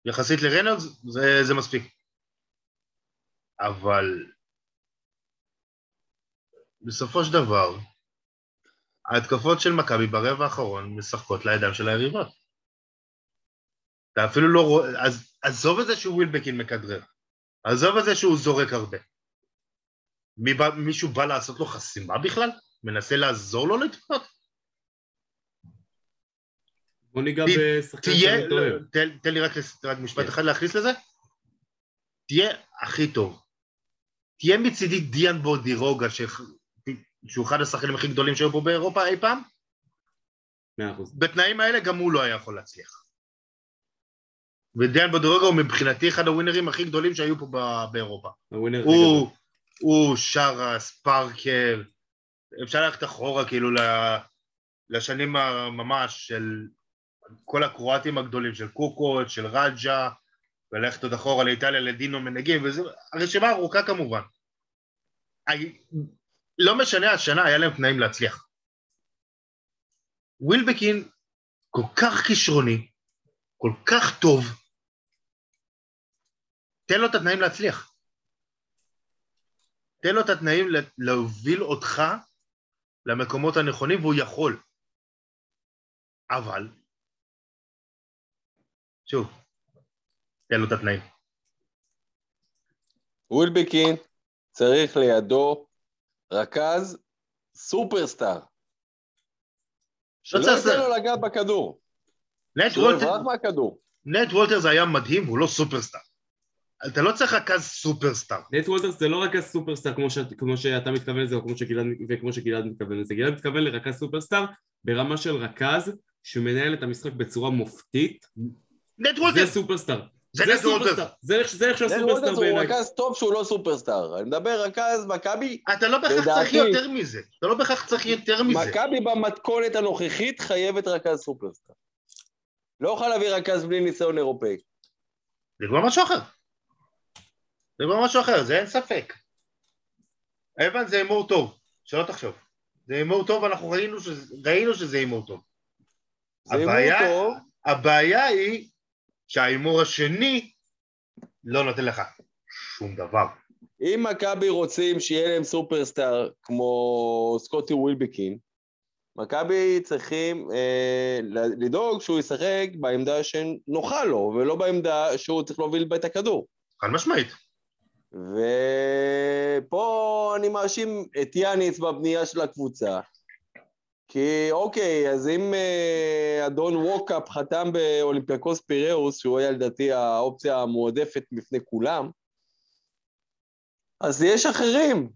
יחסית לריינולדס זה, זה מספיק. אבל בסופו של דבר, ההתקפות של מכבי ברבע האחרון משחקות לידיים של היריבות. אתה אפילו לא רואה, אז עזוב את זה שהוא ווילבקין מכדרר, עזוב את זה שהוא זורק הרבה. מי בא, מישהו בא לעשות לו חסימה בכלל? מנסה לעזור לו לתפות? בוא ניגע בשחקן שאני טועה. תן, לי רק, רק משפט כן. אחד להכניס לזה. תהיה הכי טוב. תהיה מצידי דיאן בורדירוגה, ש... שהוא אחד השחקנים הכי גדולים שהיו פה באירופה אי פעם, מאה אחוז. בתנאים האלה גם הוא לא היה יכול להצליח. ודיאן בורדירוגה הוא מבחינתי אחד הווינרים הכי גדולים שהיו פה באירופה. הווינר הוא, גדול. הוא, שרס, פארקר, אפשר ללכת אחורה כאילו לשנים הממש של כל הקרואטים הגדולים, של קוקוט, של רג'ה, וללכת עוד אחורה לאיטליה לדינו מנגים, וזו הרשימה ארוכה כמובן. לא משנה השנה, היה להם תנאים להצליח. ווילבקין כל כך כישרוני, כל כך טוב, תן לו את התנאים להצליח. תן לו את התנאים לה- להוביל אותך למקומות הנכונים, והוא יכול. אבל, שוב, תן לו את התנאים. ווילבקין צריך לידו רכז סופרסטאר. שלא צריך ייתן זה. לו לגעת בכדור. נט וולטר, מהכדור. נט וולטרס היה מדהים והוא לא סופרסטאר. אתה לא צריך רכז סופרסטאר. נט וולטרס זה לא רכז סופרסטאר כמו, ש... כמו שאתה מתכוון לזה או כמו שגלעד... וכמו שגלעד מתכוון לזה. גלעד מתכוון לרכז סופרסטאר ברמה של רכז שמנהל את המשחק בצורה מופתית. נט זה וולטרס. זה זה. סופרסטאר. זה איך זה איך נט שהסופרסטאר וולטרס הוא בעיניי. רכז טוב שהוא לא סופרסטאר. אני מדבר רכז מכבי. אתה לא בהכרח צריך יותר מזה. אתה לא בהכרח צריך יותר מזה. מכבי במתכונת הנוכחית חייבת רכז סופרסטאר. לא יכול להביא רכז בלי ניסיון אירופאי. זה כבר משהו אחר. זה כבר משהו אחר, זה אין ספק. אבן זה הימור טוב, שלא תחשוב. זה הימור טוב, אנחנו ראינו שזה, הימור טוב. זה הימור טוב. הבעיה היא שההימור השני לא נותן לך שום דבר. אם מכבי רוצים שיהיה להם סופרסטאר כמו סקוטי ווילבקין, מכבי צריכים אה, לדאוג שהוא ישחק בעמדה שנוחה לו, ולא בעמדה שהוא צריך להוביל בה את הכדור. חד משמעית. ופה אני מאשים את יאניס בבנייה של הקבוצה. כי אוקיי, אז אם אה, אדון ווקאפ חתם באולימפיאקוס פיראוס, שהוא היה לדעתי האופציה המועדפת בפני כולם, אז יש אחרים.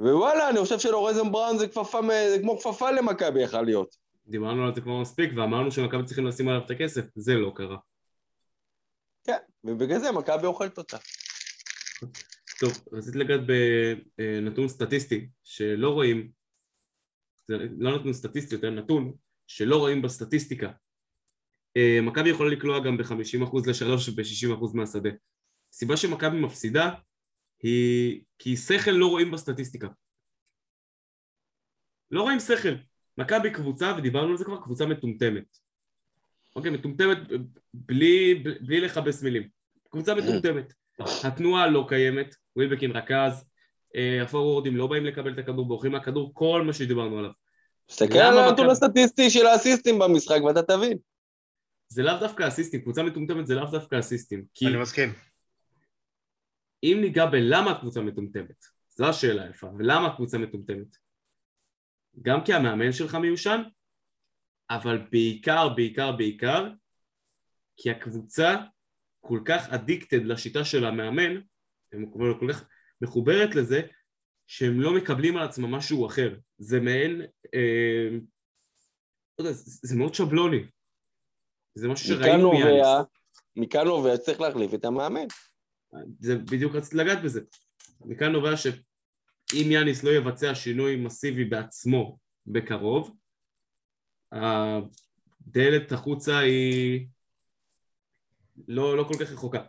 ווואלה, אני חושב שלורזן בראון זה, כפפה, זה כמו כפפה למכבי יכול להיות. דיברנו על זה כבר מספיק ואמרנו שמכבי צריכים לשים עליו את הכסף. זה לא קרה. כן, ובגלל זה מכבי אוכלת אותה. טוב, רציתי לגעת בנתון סטטיסטי שלא רואים, לא נתון סטטיסטי, יותר נתון שלא רואים בסטטיסטיקה. אה, מכבי יכולה לקלוע גם ב-50% לשלוש וב-60% מהשדה. הסיבה שמכבי מפסידה היא כי שכל לא רואים בסטטיסטיקה. לא רואים שכל. מכבי קבוצה, ודיברנו על זה כבר, קבוצה מטומטמת. אוקיי, מטומטמת בלי, בלי לכבס מילים. קבוצה מטומטמת. התנועה לא קיימת, ווילבקין רכז, אה, הפורורדים לא באים לקבל את הכדור, בורחים מהכדור, כל מה שדיברנו עליו. תסתכל למה על הנתון הסטטיסטי של האסיסטים במשחק ואתה תבין. זה לאו דווקא אסיסטים, קבוצה מטומטמת זה לאו דווקא אסיסטים. כי אני מסכים. אם ניגע בלמה הקבוצה מטומטמת, זו השאלה היפה, ולמה הקבוצה מטומטמת? גם כי המאמן שלך מיושן, אבל בעיקר, בעיקר, בעיקר, כי הקבוצה כל כך אדיקטד לשיטה של המאמן, הם כל כך מחוברת לזה, שהם לא מקבלים על עצמם משהו אחר. זה מעין, אה, לא יודע, זה, זה מאוד שבלוני. זה משהו שראינו מיאניס. מכאן נובע שצריך להחליף את המאמן. זה בדיוק רציתי לגעת בזה. מכאן נובע שאם יאניס לא יבצע שינוי מסיבי בעצמו בקרוב, הדלת החוצה היא לא, לא כל כך רחוקה.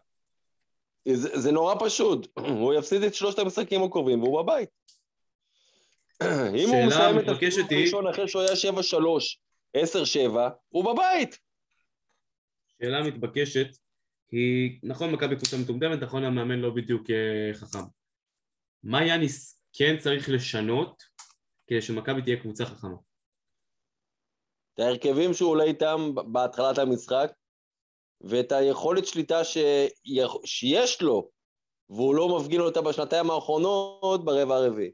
זה, זה נורא פשוט, [CLEARS THROAT] הוא יפסיד את שלושת המשחקים הקרובים והוא בבית. [CLEARS THROAT] אם הוא מסיים את הסיבוב הראשון אחרי שהוא היה 7-3, 10-7, הוא בבית. שאלה מתבקשת היא, נכון מכבי קבוצה מטומטמת, נכון המאמן לא בדיוק אה, חכם. מה יאניס כן צריך לשנות כדי שמכבי תהיה קבוצה חכמה? את ההרכבים שהוא עולה איתם בהתחלת המשחק, ואת היכולת שליטה ש... שיש לו, והוא לא מפגין אותה בשנתיים האחרונות ברבע הרביעי.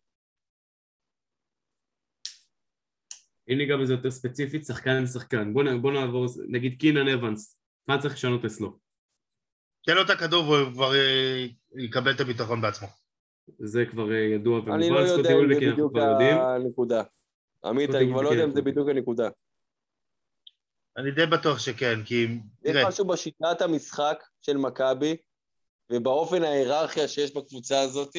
אם ניגע בזה יותר ספציפית, שחקן שחקן. בוא, נ- בוא נעבור, נגיד קינן אבנס, מה צריך לשנות אצלו? תן לו את הכדור והוא כבר אה, יקבל את הביטחון בעצמו. זה כבר אה, ידוע אני ומובן, לא יודע סקוטי אם זה בדיוק. הנקודה. עמית, אני כבר לא יודע אם זה בדיוק הנקודה. אני די בטוח שכן, כי יש משהו בשיטת המשחק של מכבי ובאופן ההיררכיה שיש בקבוצה הזאת,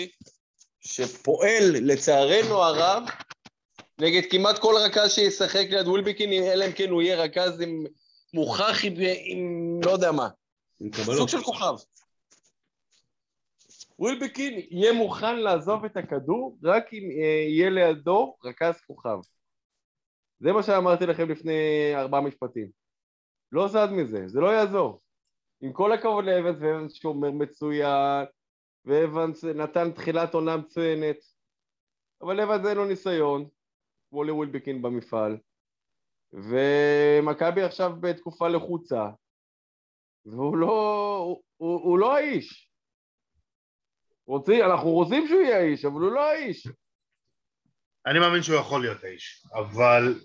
שפועל, לצערנו הרב, נגד כמעט כל רכז שישחק ליד ווילבקין, אלא אם כן הוא יהיה רכז עם מוכח עם, עם לא יודע מה, סוג. של כוכב. ווילבקין יהיה מוכן לעזוב את הכדור רק אם אה, יהיה לידו רכז כוכב. זה מה שאמרתי לכם לפני ארבעה משפטים. לא זז מזה, זה לא יעזור. עם כל הכבוד לאבנס, ואבנס שומר מצוין, ואבנס נתן תחילת עונה מצוינת, אבל אבנס אין לו ניסיון, כמו לווילבקין במפעל, ומכבי עכשיו בתקופה לחוצה, והוא לא, הוא, הוא, הוא לא האיש. רוצים, אנחנו רוצים שהוא יהיה האיש, אבל הוא לא האיש. אני מאמין שהוא יכול להיות האיש, אבל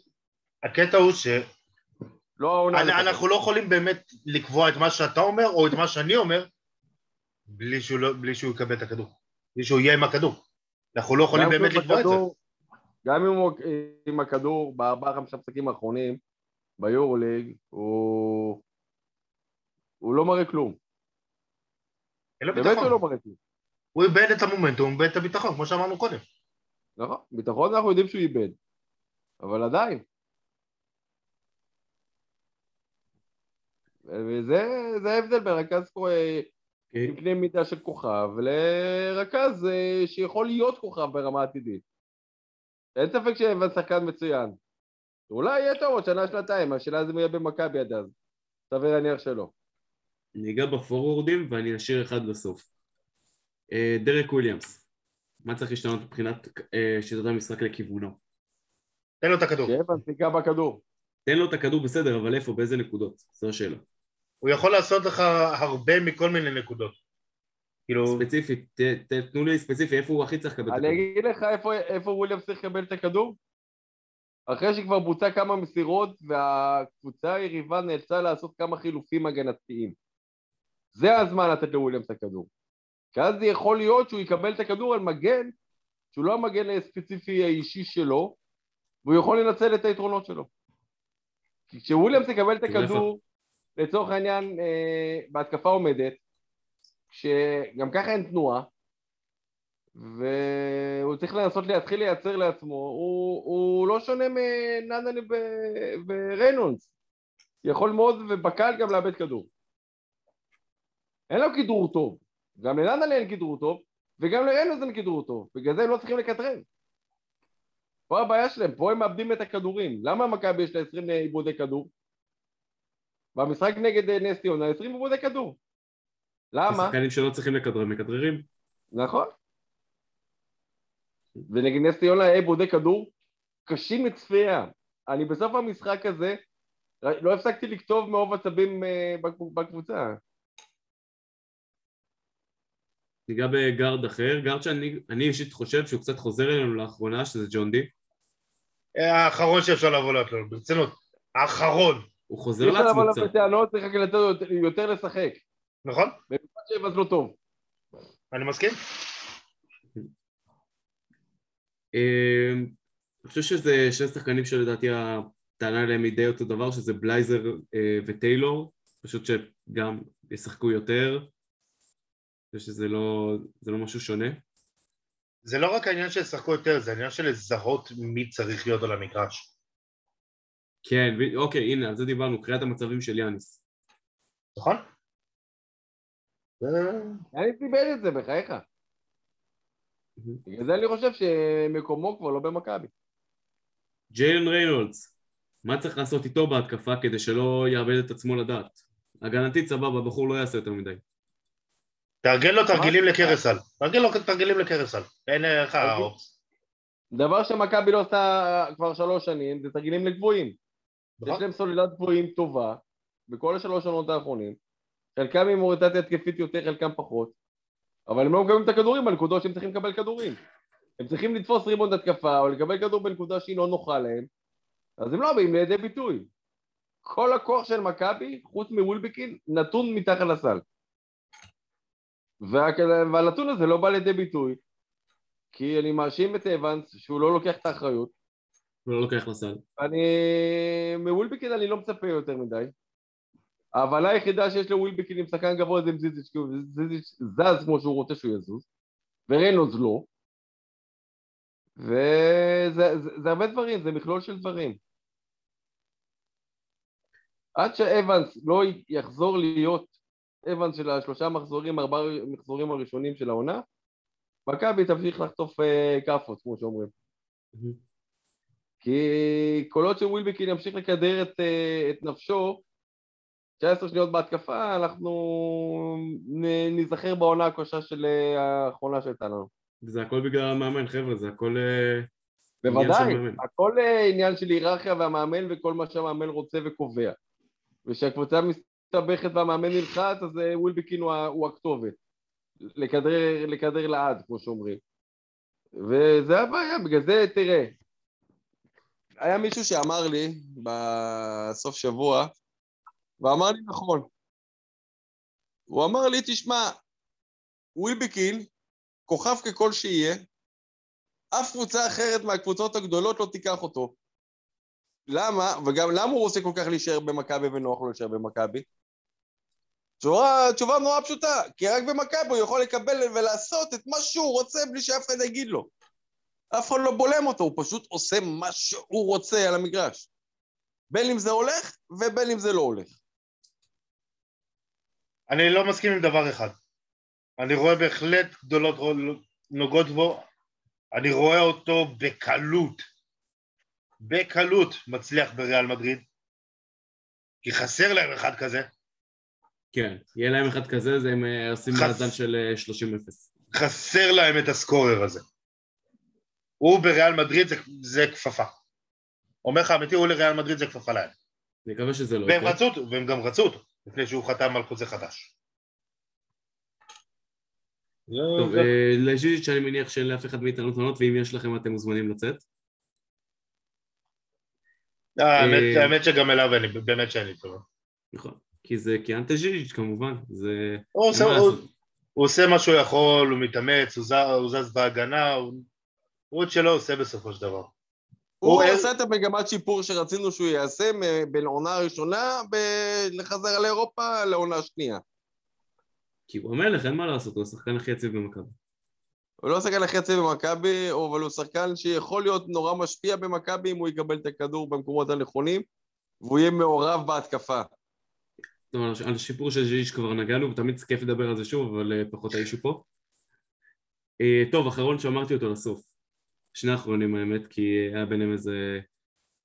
הקטע הוא שאנחנו לא העונה. לפחות. לא יכולים באמת לקבוע את מה שאתה אומר או את מה שאני אומר בלי שהוא, לא, בלי שהוא יקבל את הכדור, בלי שהוא יהיה עם הכדור. אנחנו לא יכולים באמת לקבוע את זה. גם אם הוא עם הכדור בארבעה חמישה משחקים האחרונים ביורוליג, הוא... הוא לא מראה כלום. באמת שהוא לא. מראה כלום. הוא איבד את המומנטום, הוא איבד את הביטחון, כמו שאמרנו קודם. נכון, ביטחון אנחנו יודעים שהוא איבד, אבל עדיין. וזה זה ההבדל בין רכז אוקיי. עם קנה מידה של כוכב לרכז אה, שיכול להיות כוכב ברמה עתידית. אין ספק שאבן שחקן מצוין. אולי יהיה טוב עוד שנה שנתיים, השאלה זה מי יהיה במכבי עד אז. סביר להניח שלא. אני אגע בפורורדים ואני אשאיר אחד בסוף. אה, דרק וויליאמס, מה צריך להשתנות מבחינת אה, שיטת המשחק לכיוונו? תן לו את הכדור. תן לו את הכדור בסדר, אבל איפה, באיזה נקודות? זו השאלה. הוא יכול לעשות לך הרבה מכל מיני נקודות. כאילו, ספציפית, ת- ת- תנו לי ספציפי, איפה הוא הכי צריך לקבל את אני הכדור? אגיד לך איפה, איפה וויליאמס צריך לקבל את הכדור? אחרי שכבר בוצע כמה מסירות והקבוצה היריבה נאלצה לעשות כמה חילופים הגנתיים. זה הזמן לתת לוויליאמס את הכדור. כי אז זה יכול להיות שהוא יקבל את הכדור על מגן שהוא לא המגן הספציפי האישי שלו והוא יכול לנצל את היתרונות שלו. כי כשוויליאמס יקבל את הכדור, לצורך העניין אה, בהתקפה עומדת, שגם ככה אין תנועה, והוא צריך לנסות להתחיל לייצר לעצמו, הוא, הוא לא שונה מננני ו- וריינולדס, יכול מאוד ובקל גם לאבד כדור. אין לו כדרור טוב, גם לננלי אין כדרור טוב, וגם לריינולדס אין כדרור טוב, בגלל זה הם לא צריכים לקטרן. פה הבעיה שלהם, פה הם מאבדים את הכדורים. למה מכבי יש לה 20 עיבודי כדור? במשחק נגד אה, נס ציונה 20 עיבודי כדור. למה? השחקנים שלא צריכים לכדרר, מכדררים. נכון. ונגד נס ציונה היה עיבודי כדור קשים לצפייה. אני בסוף המשחק הזה לא הפסקתי לכתוב מאוב עצבים אה, בק- בקבוצה. ניגע בגארד אחר, גארד שאני אני אישית חושב שהוא קצת חוזר אלינו לאחרונה, שזה ג'ון די. האחרון שאפשר לבוא לעלות, ברצינות. האחרון, הוא חוזר אי אפשר לעצמו לבוא קצת. בטענות, צריך רק לתת לו יותר- לשחק. נכון? במיוחד שאבנס לא טוב. אני מסכים? אה, אני חושב שזה שני שחקנים שלדעתי הטענה עליהם היא די אותו דבר, שזה בלייזר אה, וטיילור, פשוט שגם ישחקו יותר. אני חושב שזה לא, זה לא משהו שונה. זה לא רק העניין שישחקו יותר, זה העניין של לזהות מי צריך להיות על המגרש. כן, ו- אוקיי, הנה, על זה דיברנו, קריאת המצבים של יאניס. נכון? זה- אני איבד את זה, בחייך. בגלל זה אני חושב שמקומו כבר לא במכבי. ג'יילן ריינולדס, מה צריך לעשות איתו בהתקפה כדי שלא יאבד את עצמו לדעת? הגנתית סבבה, הבחור לא יעשה יותר מדי. תארגן לו תרגילים לקרסל. תארגן לו תרגילים לקרסל. אין לך אוקיי. אופציה. דבר שמכבי לא עושה כבר שלוש שנים, זה תרגילים לגבוהים. יש נכון? להם סולדת גבוהים טובה, בכל השלוש עונות האחרונים. חלקם עם אוריינטציה התקפית יותר, חלקם פחות. אבל הם לא מקבלים את הכדורים בנקודות שהם צריכים לקבל כדורים. הם צריכים לתפוס ריבונד התקפה, או לקבל כדור בנקודה שהיא לא נוחה להם, אז הם לא באים לידי ביטוי. כל הכוח של מכבי, חוץ מוולבקין, נתון מתחת לסל. וה- והנתון הזה לא בא לידי ביטוי, כי אני מאשים את אבנס שהוא לא לוקח את האחריות. הוא לא לוקח לסל. אני... מוולבקין אני לא מצפה יותר מדי. ההבנה היחידה שיש לווילבקין עם שחקן גבוה זה עם זיזיץ', כי זיזיץ' זז כמו שהוא רוצה שהוא יזוז, ורנוז לא. וזה זה, זה הרבה דברים, זה מכלול של דברים. עד שאבנס לא יחזור להיות אבנס של השלושה מחזורים, ארבעה מחזורים הראשונים של העונה, מכבי תמשיך לחטוף אה, כאפות, כמו שאומרים. כי כל עוד שווילבקין ימשיך לקדר את, אה, את נפשו, 19 שניות בהתקפה, אנחנו ניזכר בעונה הקשה של אה, האחרונה שהייתה לנו. זה הכל בגלל המאמן, חבר'ה, זה הכל... אה, עניין של בוודאי, מאמן. הכל אה, עניין של היררכיה והמאמן וכל מה שהמאמן רוצה וקובע. וכשהקבוצה מסתבכת והמאמן נלחץ, אז ווילבקין הוא, הוא הכתובת. לקדר, לקדר לעד, כמו שאומרים. וזה הבעיה, בגלל זה, תראה, היה מישהו שאמר לי בסוף שבוע, ואמר לי נכון. הוא אמר לי, תשמע, ווילבקין, כוכב ככל שיהיה, אף קבוצה אחרת מהקבוצות הגדולות לא תיקח אותו. למה? וגם למה הוא רוצה כל כך להישאר במכבי ונוח לו להישאר במכבי? תשובה, תשובה נורא פשוטה, כי רק במכבי הוא יכול לקבל ולעשות את מה שהוא רוצה בלי שאף אחד יגיד לו. אף אחד לא בולם אותו, הוא פשוט עושה מה שהוא רוצה על המגרש. בין אם זה הולך ובין אם זה לא הולך. אני לא מסכים עם דבר אחד. אני רואה בהחלט גדולות נוגעות בו, אני רואה אותו בקלות, בקלות מצליח בריאל מדריד, כי חסר להם אחד כזה, כן, יהיה להם אחד כזה, זה הם אה, עושים חס- מאזן של אה, 30-0. חסר להם את הסקורר הזה. הוא בריאל מדריד זה, זה כפפה. אומר לך אמיתי, הוא לריאל מדריד זה כפפה להם. אני מקווה שזה לא והם יקרה. רצו אותו, והם גם רצו אותו, לפני שהוא חתם על חוזה חדש. טוב, זה- אה, לז'יז'יץ' אני מניח שאין לאף אחד מאיתנו תלונות, ואם יש לכם אתם מוזמנים לצאת. אה, האמת- אה, האמת שגם אליו אין לי, באמת שאין לי טובה. נכון. כי זה קיאנטה ז'יז'יץ' כמובן, זה... הוא עושה- מה שהוא יכול, הוא מתאמץ, הוא זז, הוא זז בהגנה, הוא הוא את שלו עושה בסופו של דבר. הוא הוא- עשה את המגמת שיפור שרצינו שהוא יעשה בין העונה הראשונה ב- לחזר לאירופה לעונה השנייה. כי הוא המלך, אין מה לעשות, הוא השחקן הכי יציב במכבי. הוא לא שחקן הכי יציב במכבי, אבל הוא שחקן שיכול להיות נורא משפיע במכבי אם הוא יקבל את הכדור במקומות הנכונים, והוא יהיה מעורב בהתקפה. טוב, על- על השיפור של ז'יז'יץ' כבר נגענו, ותמיד כיף לדבר על זה שוב, אבל אה, פחות האישו פה. אה, טוב, אחרון שאמרתי אותו לסוף. שני האחרונים האמת, כי היה ביניהם איזה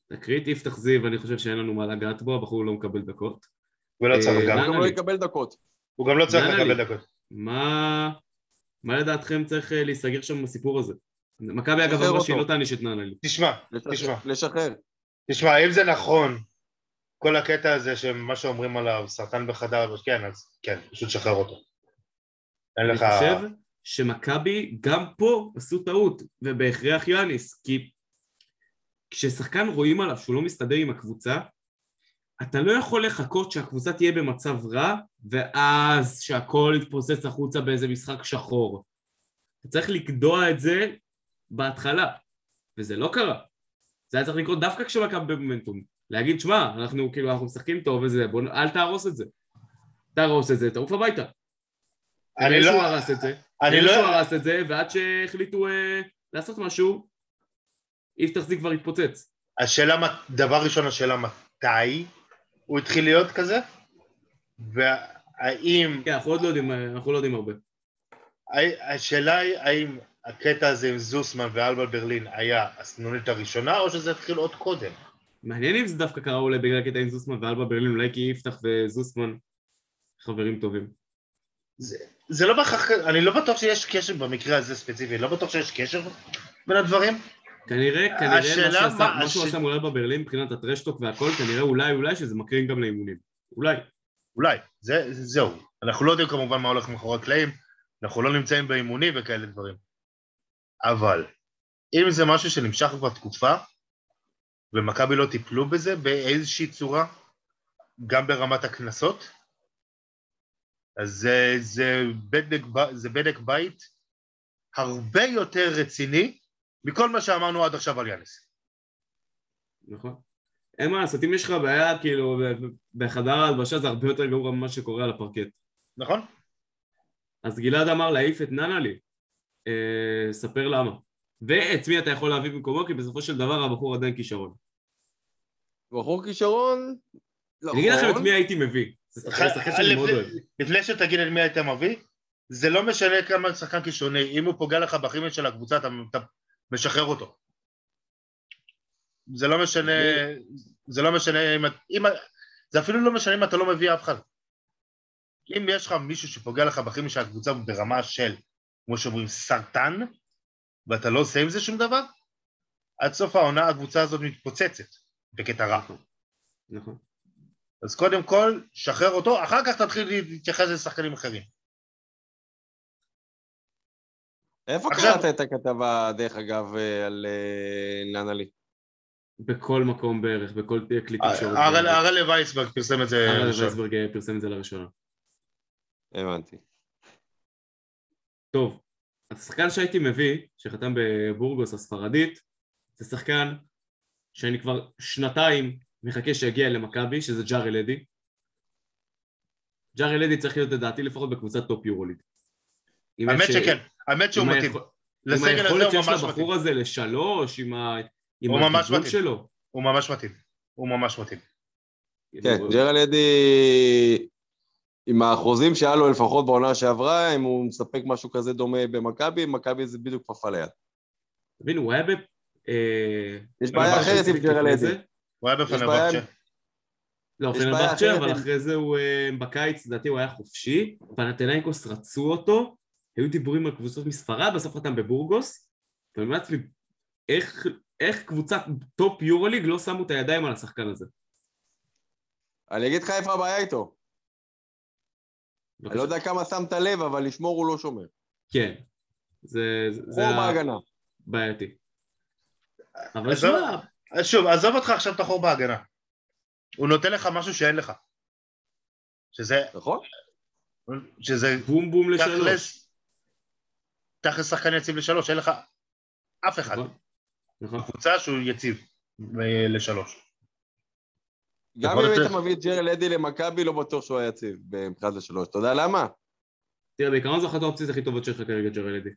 תקרית. יפתח זיו, אני חושב שאין לנו מה לגעת בו, הבחור לא מקבל דקות. ולא אה, צריך גם. הוא גם אני? לא יקבל דקות. הוא גם לא צריך לקבל אני? דקות. מה... מה לדעתכם צריך אה, להיסגר שם בסיפור הזה? מכבי אגב אמרה שהיא. לא תעניש את נענלי. תשמע, תשמע. לשחרר. תשמע, אם זה נכון, כל הקטע הזה שמה שאומרים עליו, סרטן בחדר, כן, אז כן, פשוט שחרר אותו. אין אני לך... חושב שמכבי גם פה עשו טעות, ובהכרח יאניס, כי כששחקן רואים עליו שהוא לא מסתדר עם הקבוצה, אתה לא יכול לחכות שהקבוצה תהיה במצב רע, ואז שהכל יתפוצץ החוצה באיזה משחק שחור. אתה צריך לגדוע את זה בהתחלה, וזה לא קרה. זה היה צריך לקרות דווקא כשמכבי במומנטום. להגיד, שמע, אנחנו כאילו, אנחנו משחקים טוב וזה, בוא, אל תהרוס את זה. תהרוס את זה, תעוף הביתה. אני לא- שהוא הרס את זה. אני לא... שהוא הרס את זה, ועד שהחליטו אה, לעשות משהו, יפתח זיו כבר התפוצץ. השאלה, דבר ראשון, השאלה מתי הוא התחיל להיות כזה, והאם... כן, אנחנו עוד לא יודעים, אה, אנחנו לא יודעים הרבה. השאלה היא האם הקטע הזה עם זוסמן ואלבה ברלין היה הסנונית הראשונה, או שזה התחיל עוד קודם. מעניין אם זה דווקא קרה אולי בגלל הקטע עם זוסמן ואלבה ברלין, אולי כי יפתח וזוסמן חברים טובים. זה, זה לא בהכרח, אני לא בטוח שיש קשר במקרה הזה ספציפי, לא בטוח שיש קשר בין הדברים. כנראה, כנראה מה השאלה שעשה, מה- מה שהוא הש- עשה מול אלבה ברלין מבחינת הטרשטוק והכל, כנראה אולי אולי שזה מקרין גם לאימונים. אולי. אולי, זה, זהו. אנחנו לא יודעים כמובן מה הולך מאחורי הקלעים, אנחנו לא נמצאים באימונים וכאלה דברים. אבל, אם זה משהו שנמשך כבר תקופה, ומכבי לא טיפלו בזה באיזושהי צורה, גם ברמת הקנסות. אז זה, זה, בדק, זה בדק בית הרבה יותר רציני מכל מה שאמרנו עד עכשיו על יאניס. נכון. אין מה לעשות, אם יש לך בעיה, כאילו, בחדר ההלבשה זה הרבה יותר גרוע ממה שקורה על הפרקט. נכון? אז גלעד אמר להעיף את ננלי, אה, ספר למה. ואת מי אתה יכול להביא במקומו, כי בסופו של דבר הבחור עדיין כישרון. בחור כישרון, נכון. אני אגיד לכם את מי הייתי מביא. זה שחקן שחקן שאני מאוד אוהב. לפני שתגיד את מי היית מביא, זה לא משנה כמה שחקן כישרוני, אם הוא פוגע לך בכימיה של הקבוצה, אתה, אתה משחרר אותו. זה לא משנה, זה לא משנה אם, אם, זה אפילו לא משנה אם אתה לא מביא אף אחד. אם יש לך מישהו שפוגע לך בכימיה של הקבוצה ברמה של, כמו שאומרים, סרטן, ואתה לא עושה עם זה שום דבר, עד סוף העונה הקבוצה הזאת מתפוצצת, בקטע רע. נכון. אז קודם כל, שחרר אותו, אחר כך תתחיל להתייחס לשחקנים אחרים. איפה עכשיו- קראת את הכתבה, דרך אגב, אה, על אה, ננלי? בכל מקום בערך, בכל כלי תקשורת. הרל הרל וייסברג פרסם את זה. הרל ראשון. וייסברג אה, פרסם את זה לראשונה. הבנתי. טוב, השחקן שהייתי מביא, שחתם בבורגוס הספרדית, זה שחקן שאני כבר שנתיים מחכה שיגיע למכבי, שזה ג'ארל אדי. ג'ארל אדי צריך להיות לדעתי לפחות בקבוצת טופ יורוליג. עם האמת ש- שכן, האמת שהוא עם מתאים. היכול- עם לסגל הזה היכולת הוא שיש ממש מתאים. לבחור הזה לשלוש, עם ה- עם ממש מתאים. שלו. הוא ממש מתאים. הוא ממש מתאים. כן, הוא- ג'רל אדי, עם האחוזים שהיה לו לפחות בעונה שעברה, אם הוא מספק משהו כזה דומה במכבי, מכבי זה בדיוק כפפה ליד. תבין, הוא היה ב... אה, יש בעיה אחרת עם ג'רל אדי. הוא היה בעיה בפנרבכצ'ה. לא, אחרת אבל אחרי זה הוא אה, בקיץ, לדעתי הוא היה חופשי, פנתנאיקוס רצו אותו, היו דיבורים על קבוצות מספרד, בסוף חתם בבורגוס, ואני אומר לעצמי, איך, איך קבוצת top יורוליג לא שמו את הידיים על השחקן הזה? אני אגיד לך איפה הבעיה איתו. אני לא יודע כמה שמת לב, אבל לשמור הוא לא שומר. כן, זה, זה, זה חור בהגנה. בעייתי. אבל שמע, אז שוב, עזוב אותך עכשיו את החור בהגנה. הוא נותן לך משהו שאין לך. שזה, נכון? שזה בום בום לשלוש. תכלס, שחקן יציב לשלוש, אין לך אף אחד. נכון, נכון. קבוצה שהוא יציב אה, לשלוש. גם אם היית מביא את ג'רל אדי למכבי, לא בטוח שהוא היה יציב מבחינת לשלוש. אתה יודע למה? תראה, בעיקרון זו אחת האופציות הכי טובות שלך כרגע, ג'רל אדי.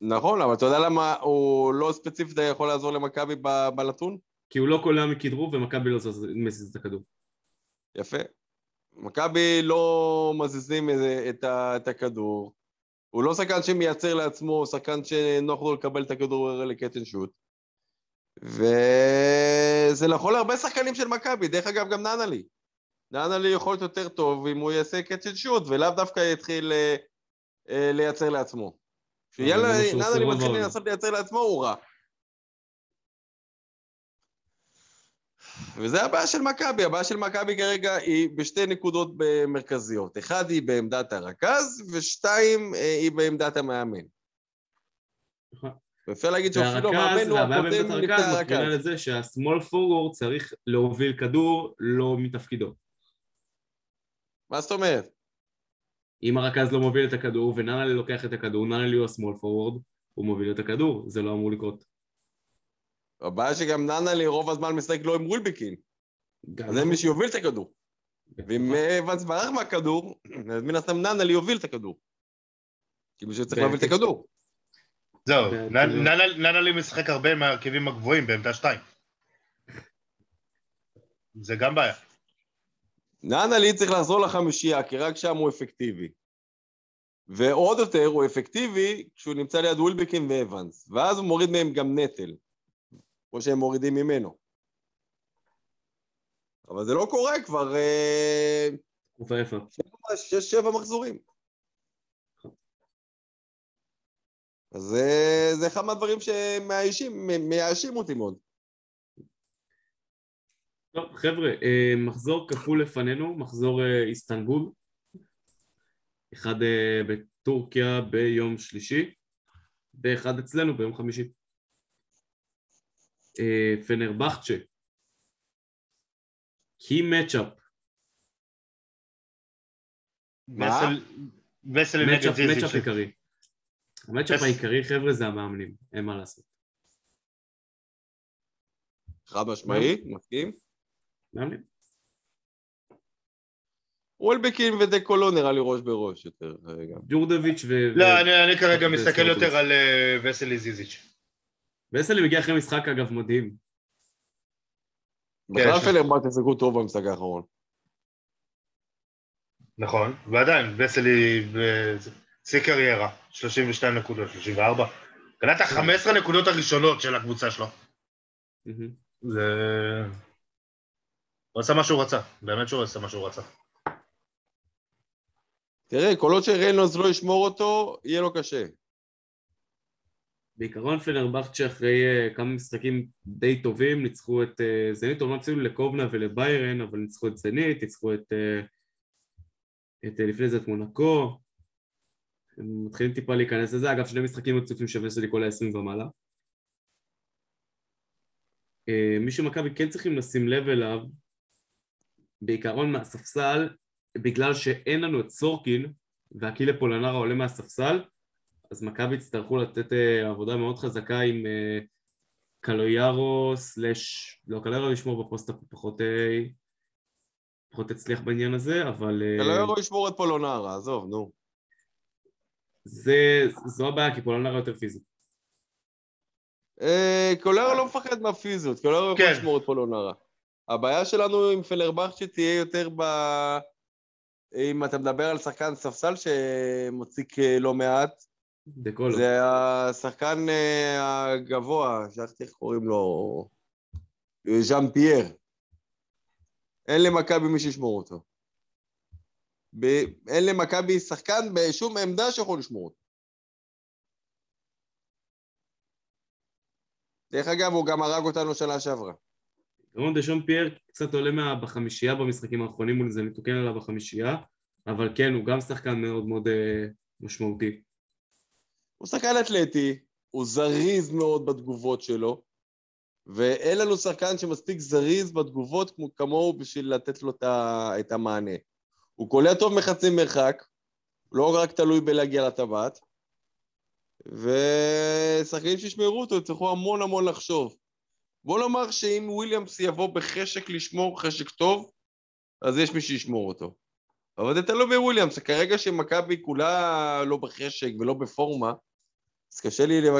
נכון, אבל אתה יודע למה הוא לא ספציפית יכול לעזור למכבי ב- בנתון? כי הוא לא קולע מכדרור ומכבי לא מזיז את הכדור. יפה. מכבי לא מזיזים את הכדור. הוא לא שחקן שמייצר לעצמו, הוא שחקן שנוח לו לקבל את הכדור לקטן שוט. וזה נכון להרבה שחקנים של מכבי, דרך אגב גם ננלי. ננלי יכול להיות יותר טוב אם הוא יעשה קטן שוט, ולאו דווקא יתחיל אה, אה, לייצר לעצמו. ננלי רוב מתחיל. לנסות לייצר לעצמו, הוא רע. וזה הבעיה של מכבי, הבעיה של מכבי כרגע היא בשתי נקודות מרכזיות. אחד היא בעמדת הרכז, ושתיים אה, היא בעמדת המאמן. נכון. ואפשר להגיד שאפילו המאמן הוא הקודם לפני הרכז מקרינה הרכז. לזה שהסמול פורוורד צריך להוביל כדור לא מתפקידו. מה זאת אומרת? אם הרכז לא מוביל את הכדור וננלי לוקח את הכדור, ננלי הוא הסמול פורוורד, הוא מוביל את הכדור, זה לא אמור לקרות. הבעיה שגם ננלי רוב הזמן משחק לא עם רולביקין, אז אין מי שיוביל את הכדור. ואם אה, אבנס ברח מהכדור, [CLEARS THROAT] אז מן הסתם ננלי יוביל את הכדור. כי מישהו צריך להוביל את הכדור. זהו, כאילו- ננלי משחק הרבה מהרכיבים הגבוהים בעמדה שתיים. זה גם בעיה. ננלי צריך לחזור לחמישייה, כי רק שם הוא אפקטיבי. ועוד יותר, הוא אפקטיבי כשהוא נמצא ליד ווילבקין ואבנס, ואז הוא מוריד מהם גם נטל, כמו שהם מורידים ממנו. אבל זה לא קורה כבר תקופה יפה. שש-שבע מחזורים. אז זה, זה אחד מהדברים שמאיישים אותי מאוד. טוב, חבר'ה, אה, מחזור כפול לפנינו, מחזור אה, איסטנבול. אחד אה, בטורקיה ביום שלישי, ואחד אצלנו ביום חמישי. אה, פנרבכצ'ה קי מצ'אפ. מה? וסל- וסלי נגד מצ'אפ זיזיץ'. מצ'אפ עיקרי. המצ'אפ העיקרי, חבר'ה, זה המאמנים, אין מה לעשות. חד משמעי, מסכים. מאמנים. וולבקין ודקולו נראה לי ראש בראש יותר כרגע. ג'ורדביץ' ו... לא, אני אני כרגע מסתכל. יותר על אה, וסלי זיזיץ'. וסלי מגיע אחרי משחק, אגב, מדהים. בכלל ש- פלרבט שיחקו טוב במשחק האחרון. נכון, ועדיין, וסלי בשיא קריירה, 32 נקודות, 34. קנה את ה-15 נקודות הראשונות של הקבוצה שלו. זה... הוא עשה מה שהוא רצה, באמת שהוא עשה מה שהוא רצה. תראה, כל עוד שריינולדס לא ישמור אותו, יהיה לו קשה. בעיקרון פנרבכצ'ה אחרי אה, כמה משחקים די טובים, ניצחו את אה, זנית, אומנם אפילו לקובנה ולביירן, אבל ניצחו את זנית, ניצחו את, אה, את לפני זה את מונקו. הם מתחילים טיפה להיכנס לזה, אגב שני משחקים רצופים של וסלי כל ה-20 ומעלה. מי שמכבי כן צריכים לשים לב אליו, בעיקרון מהספסל, בגלל שאין לנו את סורקין והקילה פולנרה עולה מהספסל, אז מכבי יצטרכו לתת אה, עבודה מאוד חזקה עם אה, קלויארו סלאש, לא קלויארו ישמור בפוסט פחות, אה, פחות הצליח בעניין הזה, אבל יכול לשמור את פולונרה, עזוב, נו. זה, זו הבעיה, כי פולנרה יותר פיזי. אה, קולרו לא מפחד מהפיזיות, קולרו יכול כן. לשמור את פולונרה. הבעיה שלנו עם פלרבכצ'ה תהיה יותר ב... אם אתה מדבר על שחקן ספסל שמציק לא מעט, דקולו. זה השחקן אה, הגבוה, שכחתי איך קוראים לו, ז'אן פייר. אין למכבי מי שישמור אותו. ב- אין למכבי שחקן בשום עמדה שיכול לשמור אותו. דרך אגב, הוא גם הרג אותנו שנה שעברה. רון דשון פייר קצת עולה מה, בחמישייה במשחקים האחרונים מול זה מתוקן עליו בחמישייה, אבל כן, הוא גם שחקן מאוד מאוד אה, משמעותי. הוא שחקן אתלטי, הוא זריז מאוד בתגובות שלו, ואין לנו שחקן שמספיק זריז בתגובות כמו, כמוהו בשביל לתת לו את המענה. הוא קולע טוב מחצי מרחק, לא רק תלוי בלהגיע לטבעת, ושחקנים שישמרו אותו יצטרכו המון המון לחשוב. בוא נאמר שאם וויליאמס יבוא בחשק לשמור חשק טוב, אז יש מי שישמור אותו. אבל זה תלוי בוויליאמס, כרגע שמכבי כולה לא בחשק ולא בפורמה, אז קשה לי לב-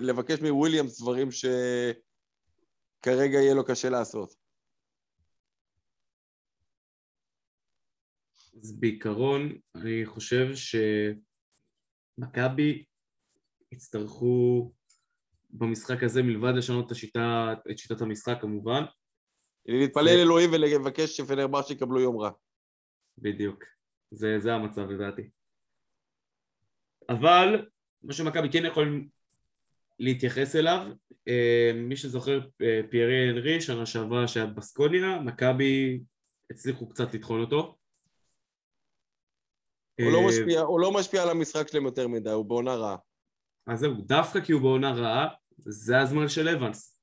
לבקש מוויליאמס דברים שכרגע יהיה לו קשה לעשות. אז בעיקרון, אני חושב שמכבי יצטרכו במשחק הזה, מלבד לשנות את, השיטה, את שיטת המשחק כמובן, להתפלל זה- אלוהים ולבקש שפנרבכצ'ה יקבלו יום רע. בדיוק. זה, זה המצב לדעתי. אבל, מה שמכבי כן יכולים להתייחס אליו, אה, מי שזוכר אה, פיירי אנרי, שנה שעברה שהיה בסקוניה, מכבי הצליחו קצת לטחון אותו. הוא לא אה, משפיע- הוא לא משפיע על המשחק שלהם יותר מדי, הוא בעונה רעה. אז זהו, דווקא כי הוא בעונה רעה, זה הזמן של אבנס.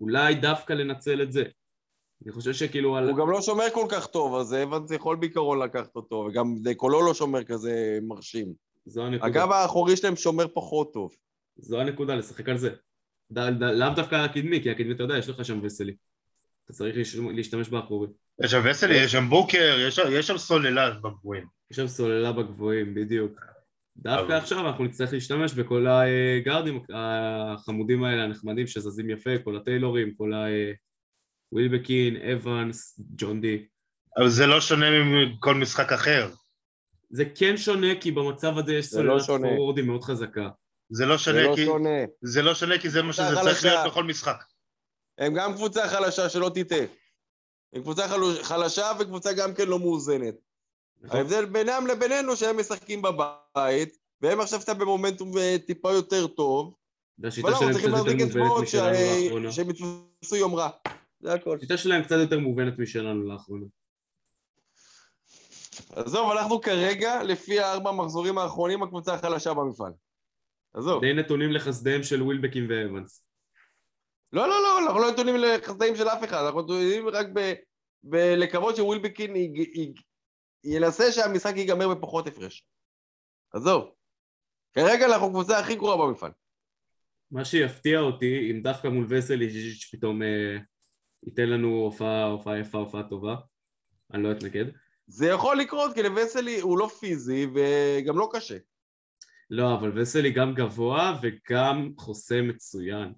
אולי דווקא לנצל את זה. אני חושב שכאילו על... הוא גם לא שומר כל כך טוב, אז אבנס יכול בעיקרון לקחת אותו, וגם קולו לא שומר כזה מרשים. זו הנקודה. הגב האחורי שלהם שומר פחות טוב. זו הנקודה, לשחק על זה. לאו דווקא הקדמי, כי הקדמי, אתה יודע, יש לך שם וסלי. אתה צריך להש- להשתמש באחורי. יש שם וסלי, יש שם בוקר, יש שם- יש שם סוללה בגבוהים. יש שם סוללה בגבוהים, בדיוק. דווקא אבל- עכשיו אנחנו נצטרך להשתמש בכל הגארדים החמודים האלה, הנחמדים, שזזים יפה, כל הטיילורים, כל הווילבקין, אבנס, ג'ון די. אבל זה לא שונה מכל משחק אחר. זה כן שונה, כי במצב הזה יש זה לא סוללת. פורורדים מאוד חזקה. זה לא זה שונה לא כי... שונה. זה לא שונה כי זה מה שזה צריך. להיות בכל משחק. הם גם קבוצה חלשה, שלא תטעה. הם קבוצה חלשה וקבוצה גם כן לא מאוזנת. נכון? ההבדל בינם לבינינו שהם משחקים בבית, והם עכשיו קצת במומנטום אה, טיפה יותר טוב, והשיטה אבל אנחנו שלהם קצת יותר מובנת משלנו לאחרונה. שהם יתפסו יום רע. זה הכל. השיטה שלהם קצת יותר מובנת משלנו לאחרונה. עזוב, אנחנו כרגע, לפי הארבע מחזורים האחרונים, הקבוצה החלשה במפעל. עזוב. די נתונים לחסדיהם של ווילבקין ואבנס. לא, לא, לא, אנחנו לא נתונים לחסדאים של אף אחד, אנחנו נתונים רק ב... ולקוות שווילבקין יג- יג- ינסה שהמשחק ייגמר בפחות הפרש. עזוב. כרגע אנחנו הקבוצה הכי גרועה במפעל. מה שיפתיע אותי, אם דווקא מול וסלי ז'יז'יץ' פתאום אה, ייתן לנו הופעה, הופעה יפה, הופעה טובה, אני לא אתנגד. זה יכול לקרות, כי לווסלי הוא לא פיזי וגם לא קשה. לא, אבל וסלי גם גבוה וגם חוסם מצוין.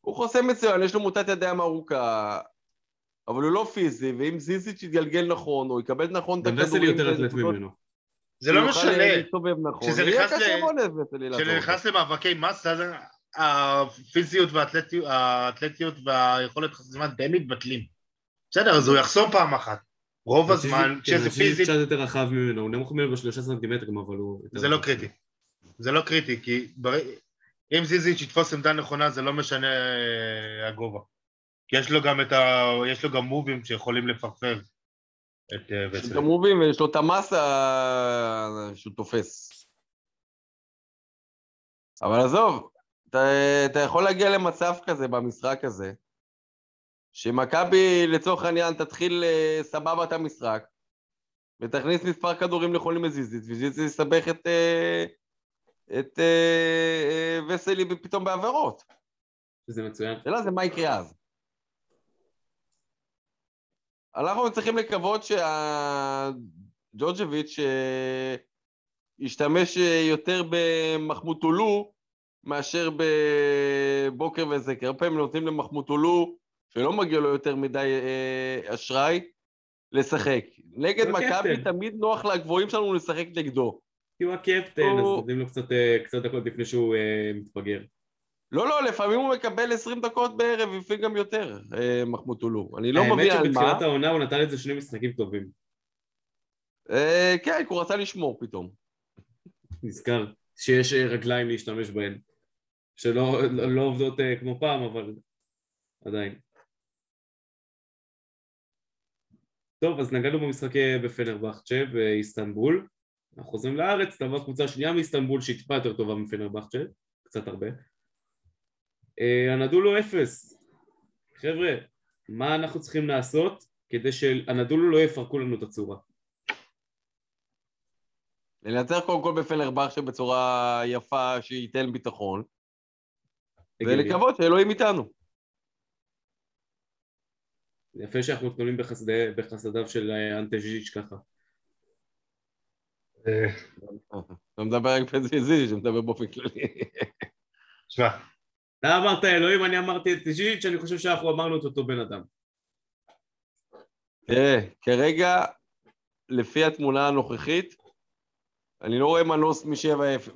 הוא חוסם מצוין, יש לו מוטת ידיים ארוכה, אבל הוא לא פיזי, ואם זיזיץ' יתגלגל נכון, או יקבל נכון את הכדורים... וסלי יותר אתלט בנקודות, ממנו. זה לא הוא משנה. נכון. כשזה נכנס למאבקי מסה, אז הפיזיות והאתלטיות- האתלטיות והיכולת חסימה די מתבטלים. בסדר, אז הוא יחסום פעם אחת. רוב הזמן, כן, כשזה פיזית, קצת יותר רחב ממנו, הוא נמוך ממנו בשלושה סנטימטרים, אבל הוא... זה לא. קריטי. זה לא קריטי, כי אם זיזיץ' יתפוס עמדה נכונה, זה לא משנה אה, הגובה. כי יש לו גם את ה... יש לו גם מובים שיכולים לפרפר את אה, יש. לו מובים ויש לו את המסה שהוא תופס. אבל עזוב, אתה, אתה יכול להגיע למצב כזה במשחק הזה, שמכבי לצורך העניין תתחיל אה, סבבה את המשחק, ותכניס מספר כדורים נכונים לזיזית, וזיזית יסבך את, אה, את אה, וסלי פתאום בעבירות. זה מצוין. השאלה זה מה יקרה אז. אנחנו צריכים לקוות שהג'ורג'ביץ' אה, ישתמש יותר במחמוד טולו מאשר בבוקר וזקר. הרבה פעמים נותנים למחמוד טולו, שלא מגיע לו יותר מדי אה, אשראי, לשחק. נגד מכבי. תמיד נוח לגבוהים שלנו לשחק נגדו. כי הוא הקפטן, אז הוא- נותנים לו קצת, אה, קצת דקות לפני שהוא אה, מתבגר. לא, לא, לפעמים הוא מקבל 20 דקות בערב, לפעמים גם יותר, אה, מחמוד טולו. אני לא מבין האמת על מה. שבתחילת העונה הוא נתן לזה שני משחקים טובים. אה, כן, כי הוא רצה לשמור פתאום. נזכר שיש אה, רגליים להשתמש בהן. שלא לא, לא עובדות אה, כמו פעם, אבל עדיין. טוב, אז נגענו במשחק אה, בפנרבחצ'ה באיסטנבול. אנחנו חוזרים לארץ, תבוא קבוצה שנייה מאיסטנבול שהיא טיפה יותר טובה מפנרבחצ'ה, קצת הרבה. אה, הנדולו אפס. חבר'ה, מה אנחנו צריכים לעשות כדי שהנדולו לא יפרקו לנו את הצורה? לנצח קודם כל בפנרבכצ'ה בצורה יפה שייתן ביטחון. ולקוות שאלוהים איתנו. יפה שאנחנו בחסדי, בחסדיו של אה, אנטה ז'יז'יץ' ככה. אה, אתה מדבר רק פזיזי, שמדבר באופן כללי. תשמע, אתה אמרת אלוהים, אני אמרתי את ז'יז'יץ', אני חושב שאנחנו אמרנו את אותו בן אדם. תראה, כרגע, לפי התמונה הנוכחית, אני לא רואה מנוס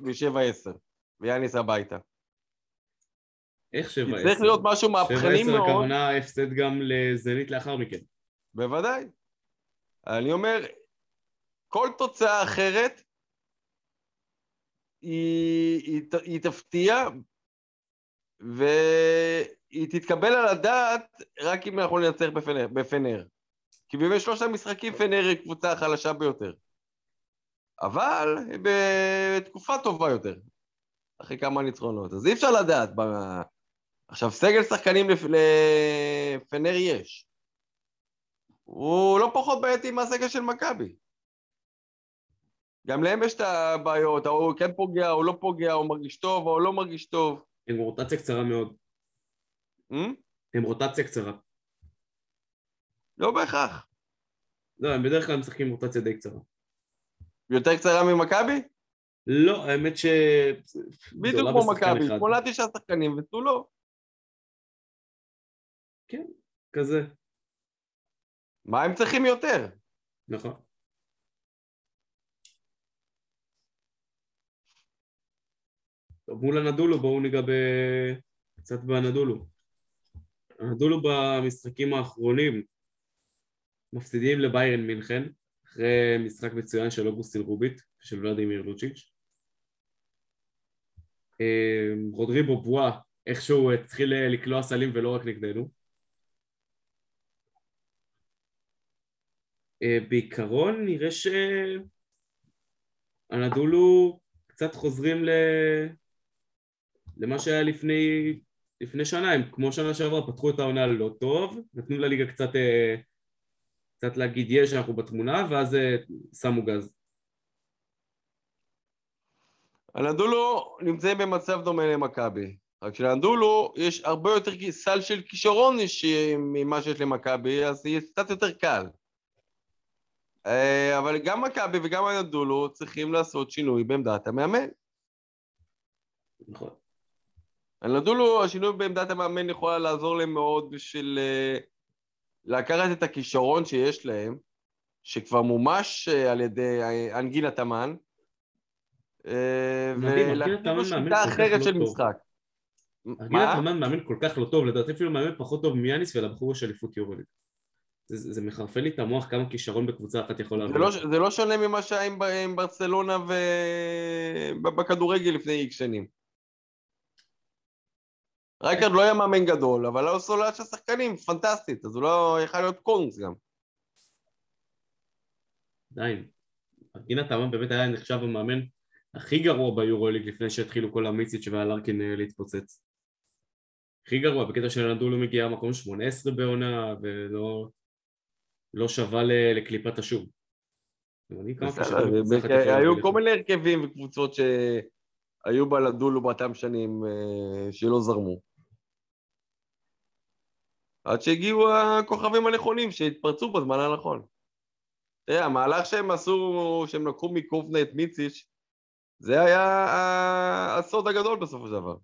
משבע עשר, ויאניס הביתה. איך שבע עשר? צריך להיות משהו שבע מהפכני עשר מאוד. הכוונה הפסד גם לזנית לאחר מכן. בוודאי. אני אומר, כל תוצאה אחרת היא, היא, היא תפתיע והיא תתקבל על הדעת רק אם אנחנו ננצח בפנר. בפנר. כי באמת שלושת המשחקים פנר היא קבוצה החלשה ביותר. אבל בתקופה טובה יותר, אחרי כמה ניצחונות. אז אי אפשר לדעת. ב... עכשיו, סגל שחקנים לפ... לפנר יש. הוא לא פחות בעייתי מהסגל של מכבי. גם להם יש את הבעיות, ההוא כן פוגע, הוא לא פוגע, הוא מרגיש טוב, או לא מרגיש טוב. הם רוטציה קצרה מאוד. Hmm? הם רוטציה קצרה. לא בהכרח. לא, הם בדרך כלל משחקים רוטציה די קצרה. יותר קצרה ממכבי? לא, האמת ש... בדיוק כמו מכבי. שמונה תשעה שחקנים ותו לא. כזה, מה הם צריכים יותר? נכון. טוב, מול הנדולו בואו ניגע ב... קצת בנדולו. הנדולו במשחקים האחרונים מפסידים לביירן מינכן אחרי משחק מצוין של אוגוסטין רוביט ושל ולדימיר לוצ'יץ'. אה, רודריבו בואה איכשהו התחיל לקלוע סלים ולא רק נגדנו. בעיקרון נראה שהנדולו קצת חוזרים ל... למה שהיה לפני, לפני שנה, הם כמו שנה שעברה פתחו את העונה לא טוב, נתנו לליגה קצת, אה, קצת להגיד יש, אנחנו בתמונה, ואז אה, שמו גז. הנדולו נמצאים במצב דומה למכבי. רק שלנדולו יש הרבה יותר סל של כישרון יש- ממה שיש למכבי, אז יהיה קצת יותר קל. אה, אבל גם מכבי וגם הנדולו צריכים לעשות שינוי בעמדת המאמן. נכון. הנדולו, השינוי בעמדת המאמן יכולה לעזור להם מאוד בשביל אה, לקחת את הכישרון שיש להם, שכבר מומש אה, על ידי אנגילה תמן, ולהכניס תמן לו שיטה אחרת לא של. משחק. ארגילת מה? אמן מאמן כל כך לא טוב, לדעתי אפילו מאמן פחות טוב מיאניס ולבחור יש אליפות יורוליג. זה, זה מחרפן לי את המוח כמה כישרון בקבוצה אחת יכול זה להביא. לא, זה לא שונה ממה שהיה עם, עם ברצלונה ובכדורגל לפני איקס שנים. רייקרד לא היה מאמן גדול, אבל היה לו סוללה של שחקנים פנטסטית, אז הוא לא יכל להיות קונגס גם. עדיין. ארגילת אמן באמת היה נחשב המאמן הכי גרוע ביורוליג לפני שהתחילו כל המיציץ' והלארקין אה, להתפוצץ. הכי גרוע, בקטע של נדולו מגיע מקום 18 בעונה ולא לא שווה לקליפת השום. היו? כל מיני הרכבים וקבוצות שהיו בלדולו באותם שנים אה, שלא זרמו. עד שהגיעו הכוכבים הנכונים שהתפרצו בזמן הנכון. תראה, המהלך שהם עשו, שהם לקחו מקובנה את מיציץ', זה היה הסוד הגדול בסופו של דבר.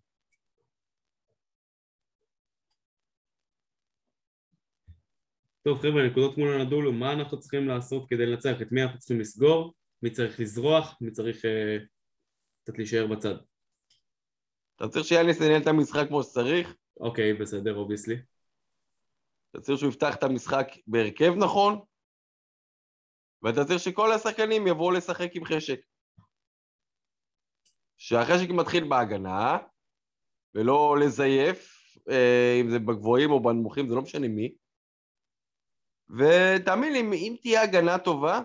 טוב חבר'ה, נקודות מול הנדולו, מה אנחנו צריכים לעשות כדי לנצח? את מי אנחנו צריכים לסגור? מי צריך לזרוח? מי צריך אה, קצת להישאר בצד? אתה צריך שיאניס ינהל את המשחק כמו שצריך, אוקיי, בסדר, obviously. אתה צריך שהוא יפתח את המשחק בהרכב נכון, ואתה צריך שכל השחקנים יבואו לשחק עם חשק. שהחשק מתחיל בהגנה, ולא לזייף, אה, אם זה בגבוהים או בנמוכים, זה לא משנה מי. ותאמין לי, אם תהיה הגנה טובה,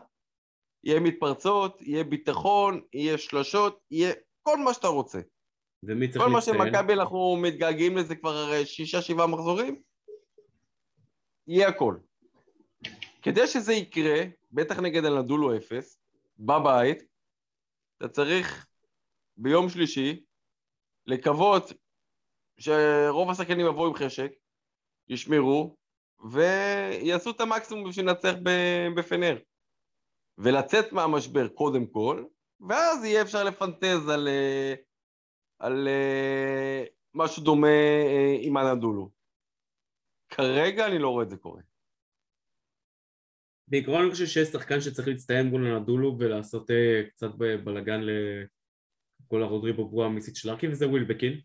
יהיה מתפרצות, יהיה ביטחון, יהיה שלשות, יהיה כל מה שאתה רוצה. ומי צריך כל מה להצטיין? שמכבי אנחנו מתגעגעים לזה כבר הרי שישה, שבעה מחזורים, יהיה הכל. כדי שזה יקרה, בטח נגד הנדולו אפס, בבית, אתה צריך ביום שלישי לקוות שרוב השחקנים יבואו עם חשק, ישמרו, ויעשו את המקסימום בשביל לנצח בפנר. ולצאת מהמשבר קודם כל, ואז יהיה אפשר לפנטז על, אה, על אה, משהו דומה אה, עם הנדולו. כרגע אני לא רואה את זה קורה. בעיקרון אני חושב שיש שחקן שצריך להצטיין מול הנדולו ולעשות קצת בלאגן לכל הרודרי בובואה המיסית של ארקי וזה ווילבקין.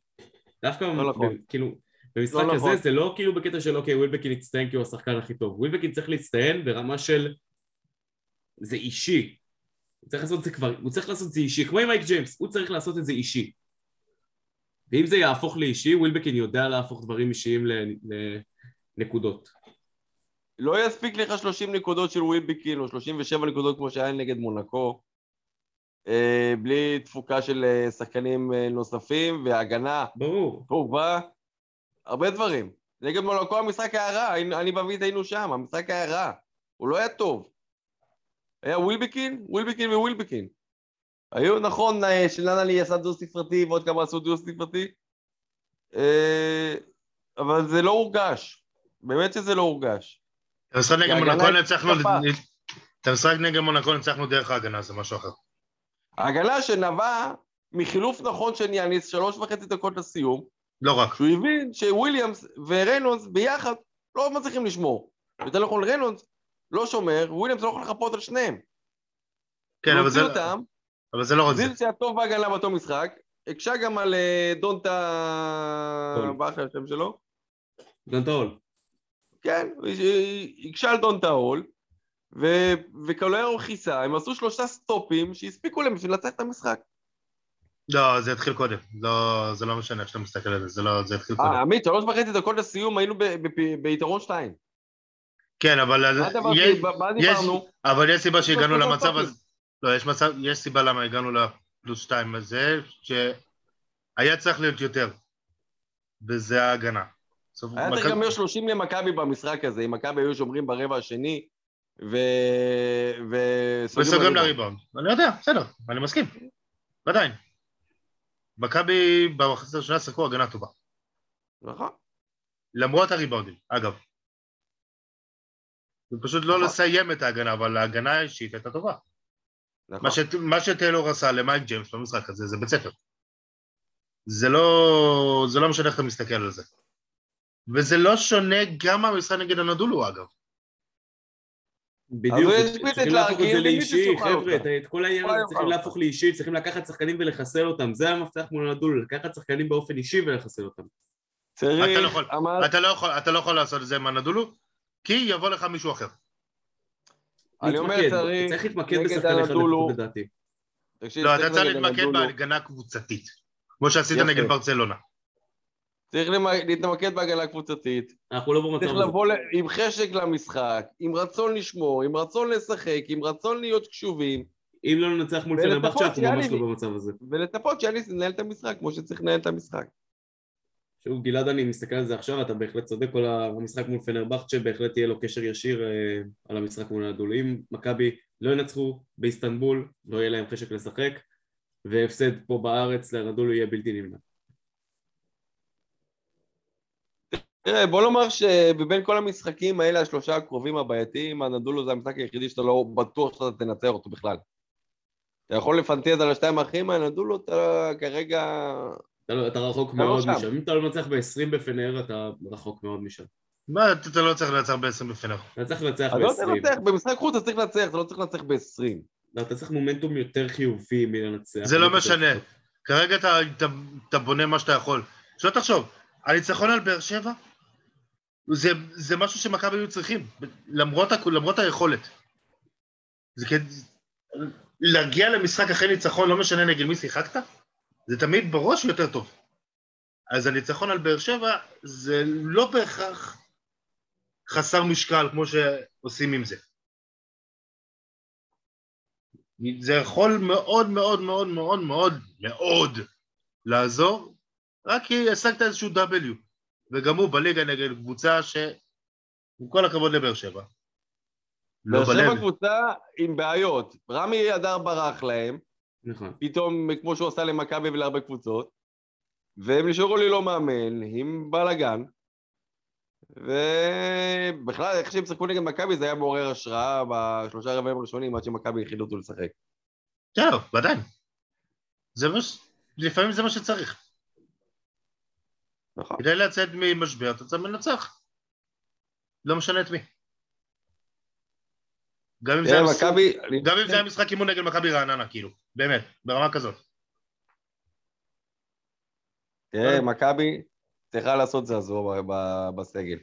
דווקא לא נכון. ב- כאילו במשחק לא נכון. הזה זה לא כאילו בקטע של אוקיי ווילבקין יצטיין כי הוא השחקן הכי טוב. ווילבקין צריך להצטיין ברמה של זה אישי. הוא צריך לעשות את זה כבר, הוא צריך לעשות את זה אישי, כמו עם מייק ג'יימס, הוא צריך לעשות את זה אישי. ואם זה יהפוך לאישי, ווילבקין יודע להפוך דברים אישיים לנקודות. לא יספיק לך 30 נקודות של ווילבקין או 37 נקודות כמו שהיה נגד מונקו, אה, בלי תפוקה של אה, שחקנים אה, נוספים והגנה ברור. טובה, הרבה דברים. נגד מונקו המשחק היה רע, אני ואביט היינו שם, המשחק היה רע, הוא לא היה טוב. היה ווילבקין, ווילבקין ווילבקין. היו, נכון, אה, שנאנלי עשה דו ספרתי ועוד כמה עשו דו ספרתי, אה, אבל זה לא הורגש, באמת שזה לא הורגש. את המשחק נגד ההגנה מונקו היא ניצחנו, התקפה. את המשחק נגד מונקו ניצחנו דרך ההגנה, זה משהו אחר. ההגנה שנבעה מחילוף נכון של יאניס, שלוש וחצי דקות לסיום, לא רק. שהוא הבין שוויליאמס וריינולדס ביחד לא מצליחים לשמור. יותר נכון, ריינולדס לא שומר, וויליאמס לא יכול לחפות על שניהם. כן, אבל זה, להוציא אותם, אבל זה לא רק זה. זיל שהיה טוב בהגנה באותו משחק, הקשה גם על אה, דונטה... מה אחרי השם שלו? דנטאול. כן, הקשה על דונטה הול, ו- וקולר כיסה, הם עשו שלושה סטופים שהספיקו להם בשביל לצאת את המשחק. לא, זה התחיל קודם. לא, זה לא משנה איך שאתה מסתכל על זה, זה לא, זה התחיל קודם. אה, עמית, שלוש וחצי דקות לסיום היינו ב- ב- ביתרון שתיים. כן, אבל... מה יש- יש- דיברנו? אבל יש סיבה שהגענו למצב. הזה. לא, יש מצב, יש סיבה למה הגענו לפלוס שתיים הזה, שהיה צריך להיות יותר. וזה ההגנה. היה צריך גם להיות 30 למכבי במשחק הזה, אם מכבי היו שומרים ברבע השני, ו... וסוגרים לריבאונד. אני יודע, בסדר, אני מסכים. עדיין. מכבי במחצית הראשונה שיחקו הגנה טובה. נכון. למרות הריבאונדים, אגב. זה פשוט לא נכון. לסיים את ההגנה, אבל ההגנה האישית הייתה טובה. נכון. מה, ש... מה שטיילור עשה למייק ג'יימס במשחק הזה, זה בית ספר. זה לא, זה לא משנה איך אתה מסתכל על זה. וזה לא שונה גם מהמשחק נגד הנדולו, אגב. בדיוק, צריכים להפוך את זה לאישי, חבר'ה. את- כל העניין הזה צריכים. להפוך לאישי, צריכים לקחת שחקנים ולחסל אותם, זה המפתח מול הנדול, לקחת שחקנים באופן אישי ולחסל אותם. אתה לא יכול. לא אתה לא יכול לעשות את זה עם הנדולו, כי יבוא לך מישהו אחר. אני אומר צריך, צריך להתמקד בשחקן אחד לדעתי. לא, אתה צריך להתמקד. בהגנה קבוצתית. כמו שעשית. נגד ברצלונה. צריך להתמקד בהגנה קבוצתית. אנחנו לא במצב צריך הזה. לבוא ל- עם חשק למשחק, עם רצון לשמור, עם רצון לשחק, עם רצון להיות קשובים, אם לא ננצח מול ולצפות פנרבכצ'ה, אנחנו ממש. לא במצב הזה. ולצפות שאליס ינהל את המשחק כמו שצריך לנהל את המשחק. שוב, גלעד, אני מסתכל על זה עכשיו, אתה בהחלט צודק, כל המשחק מול פנרבכצ'ה בהחלט יהיה לו קשר ישיר אה, על המשחק מול הנדול. אם מכבי לא ינצחו באיסטנבול, לא יהיה להם חשק לשחק, והפסד פה בארץ לנדול יהיה בלתי נמנע. תראה, בוא נאמר שבין כל המשחקים האלה, השלושה הקרובים הבעייתיים, הנדולו זה המשחק היחידי שאתה לא בטוח שאתה תנצח אותו בכלל. אתה יכול לפנטז על השתיים האחרים, הנדולו אתה כרגע... אתה, לא, אתה רחוק אתה לא מאוד שם. משם. אם אתה לא מנצח ב-20 בפנר, אתה רחוק מאוד משם. מה, אתה לא צריך לנצח ב-20 בפנר. אתה צריך לנצח אתה לא ב-20. צריך לנצח, במשחק חוץ אתה צריך לנצח, אתה לא צריך לנצח ב-20. לא, אתה צריך מומנטום יותר חיובי מלנצח. זה לא משנה. כרגע אתה, אתה, אתה בונה מה שאתה יכול. שלא תחשוב, הניצחון על באר שבע, זה, זה משהו שמכבי היו צריכים, למרות, למרות היכולת. זה כדי... להגיע למשחק אחרי ניצחון, לא משנה נגד מי שיחקת, זה תמיד בראש יותר טוב. אז הניצחון על באר שבע זה לא בהכרח חסר משקל כמו שעושים עם זה. זה יכול מאוד מאוד מאוד מאוד מאוד מאוד לעזור, רק כי השגת איזשהו W, וגם הוא בליגה נגד קבוצה ש... עם כל הכבוד לבאר שבע. לא באר שבע. קבוצה עם בעיות. רמי אדר ברח להם, נכון. פתאום כמו שהוא עשה למכבי ולהרבה קבוצות, והם נשארו ללא מאמן, עם בלאגן, ובכלל, איך שהם שיחקו נגד מכבי זה היה מעורר השראה בשלושה רבעים הראשונים עד שמכבי החילו אותו לשחק. זהו, ודאי. זה מה ש... לפעמים זה מה שצריך. נכון. כדי לצאת ממשבר אתה צריך לנצח. לא משנה את מי. גם אם זה היה אם זה היה משחק אימון נגד מכבי רעננה, כאילו. באמת, ברמה כזאת. תראה, מכבי צריכה לעשות זעזוע בסגל.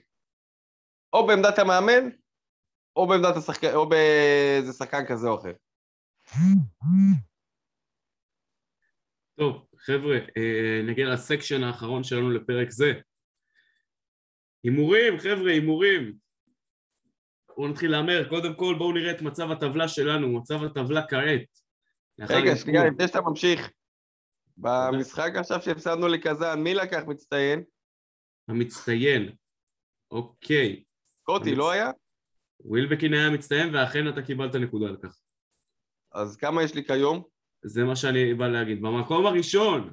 או בעמדת המאמן, או בעמדת השחקן, או באיזה שחקן כזה או אחר. טוב, חבר'ה, אה, נגיע לסקשן האחרון שלנו לפרק זה. הימורים, חבר'ה, הימורים. בואו נתחיל להמר. קודם כל, בואו נראה את מצב הטבלה שלנו, מצב הטבלה כעת. רגע. שנייה, לפני שאתה ממשיך. במשחק עכשיו שהפסדנו לקזאן, מי לקח מצטיין? המצטיין. אוקיי. קוטי, המצ- לא היה? ווילבקין היה מצטיין, ואכן אתה קיבלת נקודה על כך. אז כמה יש לי כיום? זה מה שאני בא להגיד. במקום הראשון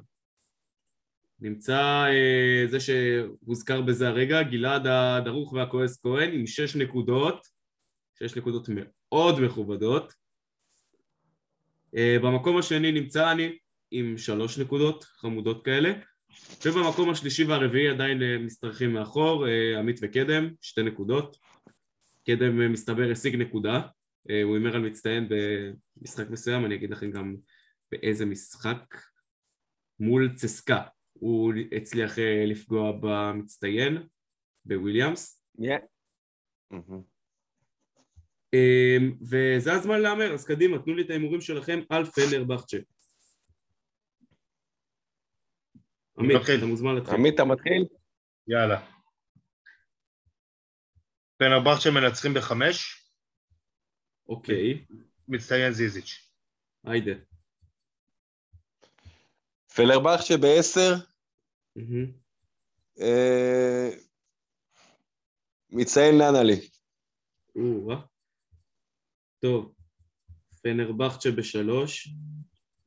נמצא אה, זה שהוזכר בזה הרגע, גלעד הדרוך והכועס כהן עם שש נקודות, שש נקודות מאוד מכובדות. אה, במקום השני נמצא אני עם שלוש נקודות חמודות כאלה, ובמקום השלישי והרביעי עדיין אה, משתרכים מאחור, אה, עמית וקדם, שתי נקודות. קדם אה, מסתבר השיג נקודה, אה, הוא הימר על מצטיין במשחק מסוים, אני אגיד לכם גם באיזה משחק מול צסקה הוא הצליח אה, לפגוע במצטיין בוויליאמס מי? מהמם. אמ, וזה הזמן להמר, אז קדימה, תנו לי את ההימורים שלכם על פנרבכצ'ה. עמית. אתה מוזמן להתחיל. עמית, אתה מתחיל? יאללה. פנרבכצ'ה מנצחים בחמש, אוקיי, מצטיין זיזיץ'. היידה. פלרבך שבעשר, מהמם. אה, מציין ננלי. טוב, פנרבכצ'ה בשלוש,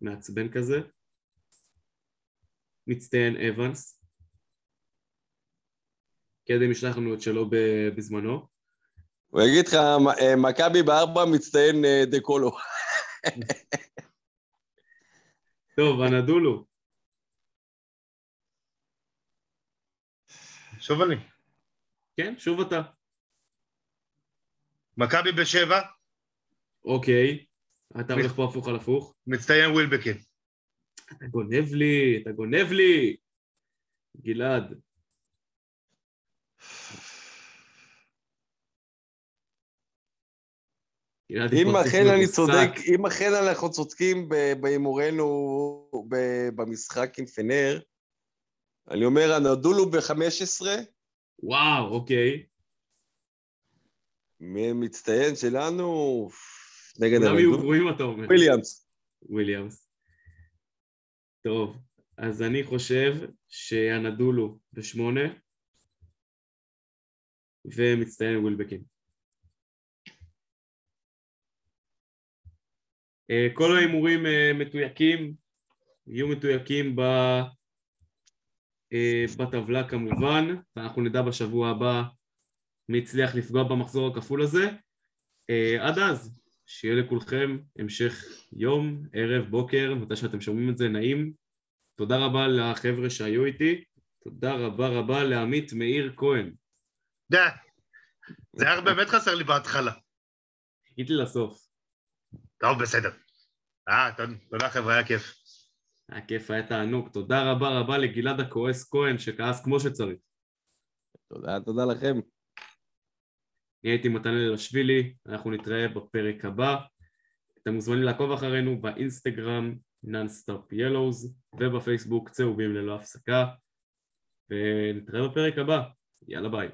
מעצבן כזה. מצטיין אבנס. קדם ישלח לנו את שלו בזמנו. הוא יגיד לך, אה, מכבי בארבע מצטיין אה, דקולו. טוב, אנדולו. שוב אני. כן, שוב אתה. מכבי בשבע, אוקיי. אתה הולך פה הפוך על הפוך. מצטיין ווילבקין. אתה גונב לי, אתה גונב לי. גלעד. אם אכן אני. צודק, אם אכן אנחנו צודקים בהימורנו במשחק עם פנר, אני אומר, הנדולו ב-15, וואו, אוקיי. מצטיין שלנו, נגד כולם יהיו אנדולו, גרועים, אתה אומר. וויליאמס. וויליאמס. טוב, אז אני חושב שאנדולו בשמונה, ומצטיין ווילבקין. אה, כל ההימורים אה, מתויקים, יהיו מתויקים ב... אה, בטבלה כמובן, ואנחנו נדע בשבוע הבא מי הצליח לפגוע במחזור הכפול הזה. אה, עד אז, שיהיה לכולכם המשך יום, ערב, בוקר, מתי שאתם שומעים את זה, נעים. תודה רבה לחבר'ה שהיו איתי, תודה רבה רבה לעמית מאיר כהן. די. זה היה באמת חסר לי בהתחלה. חיכיתי לסוף. טוב, בסדר. אה, תודה- תודה חבר'ה, היה כיף. היה כיף, היה תענוג. תודה רבה רבה לגלעד הכועס כהן, שכעס כמו שצריך. תודה, תודה לכם. אני הייתי מתן אלשווילי, אנחנו נתראה בפרק הבא. אתם מוזמנים לעקוב אחרינו באינסטגרם Nonstop Yellows ובפייסבוק צהובים ללא הפסקה ונתראה בפרק הבא. יאללה ביי.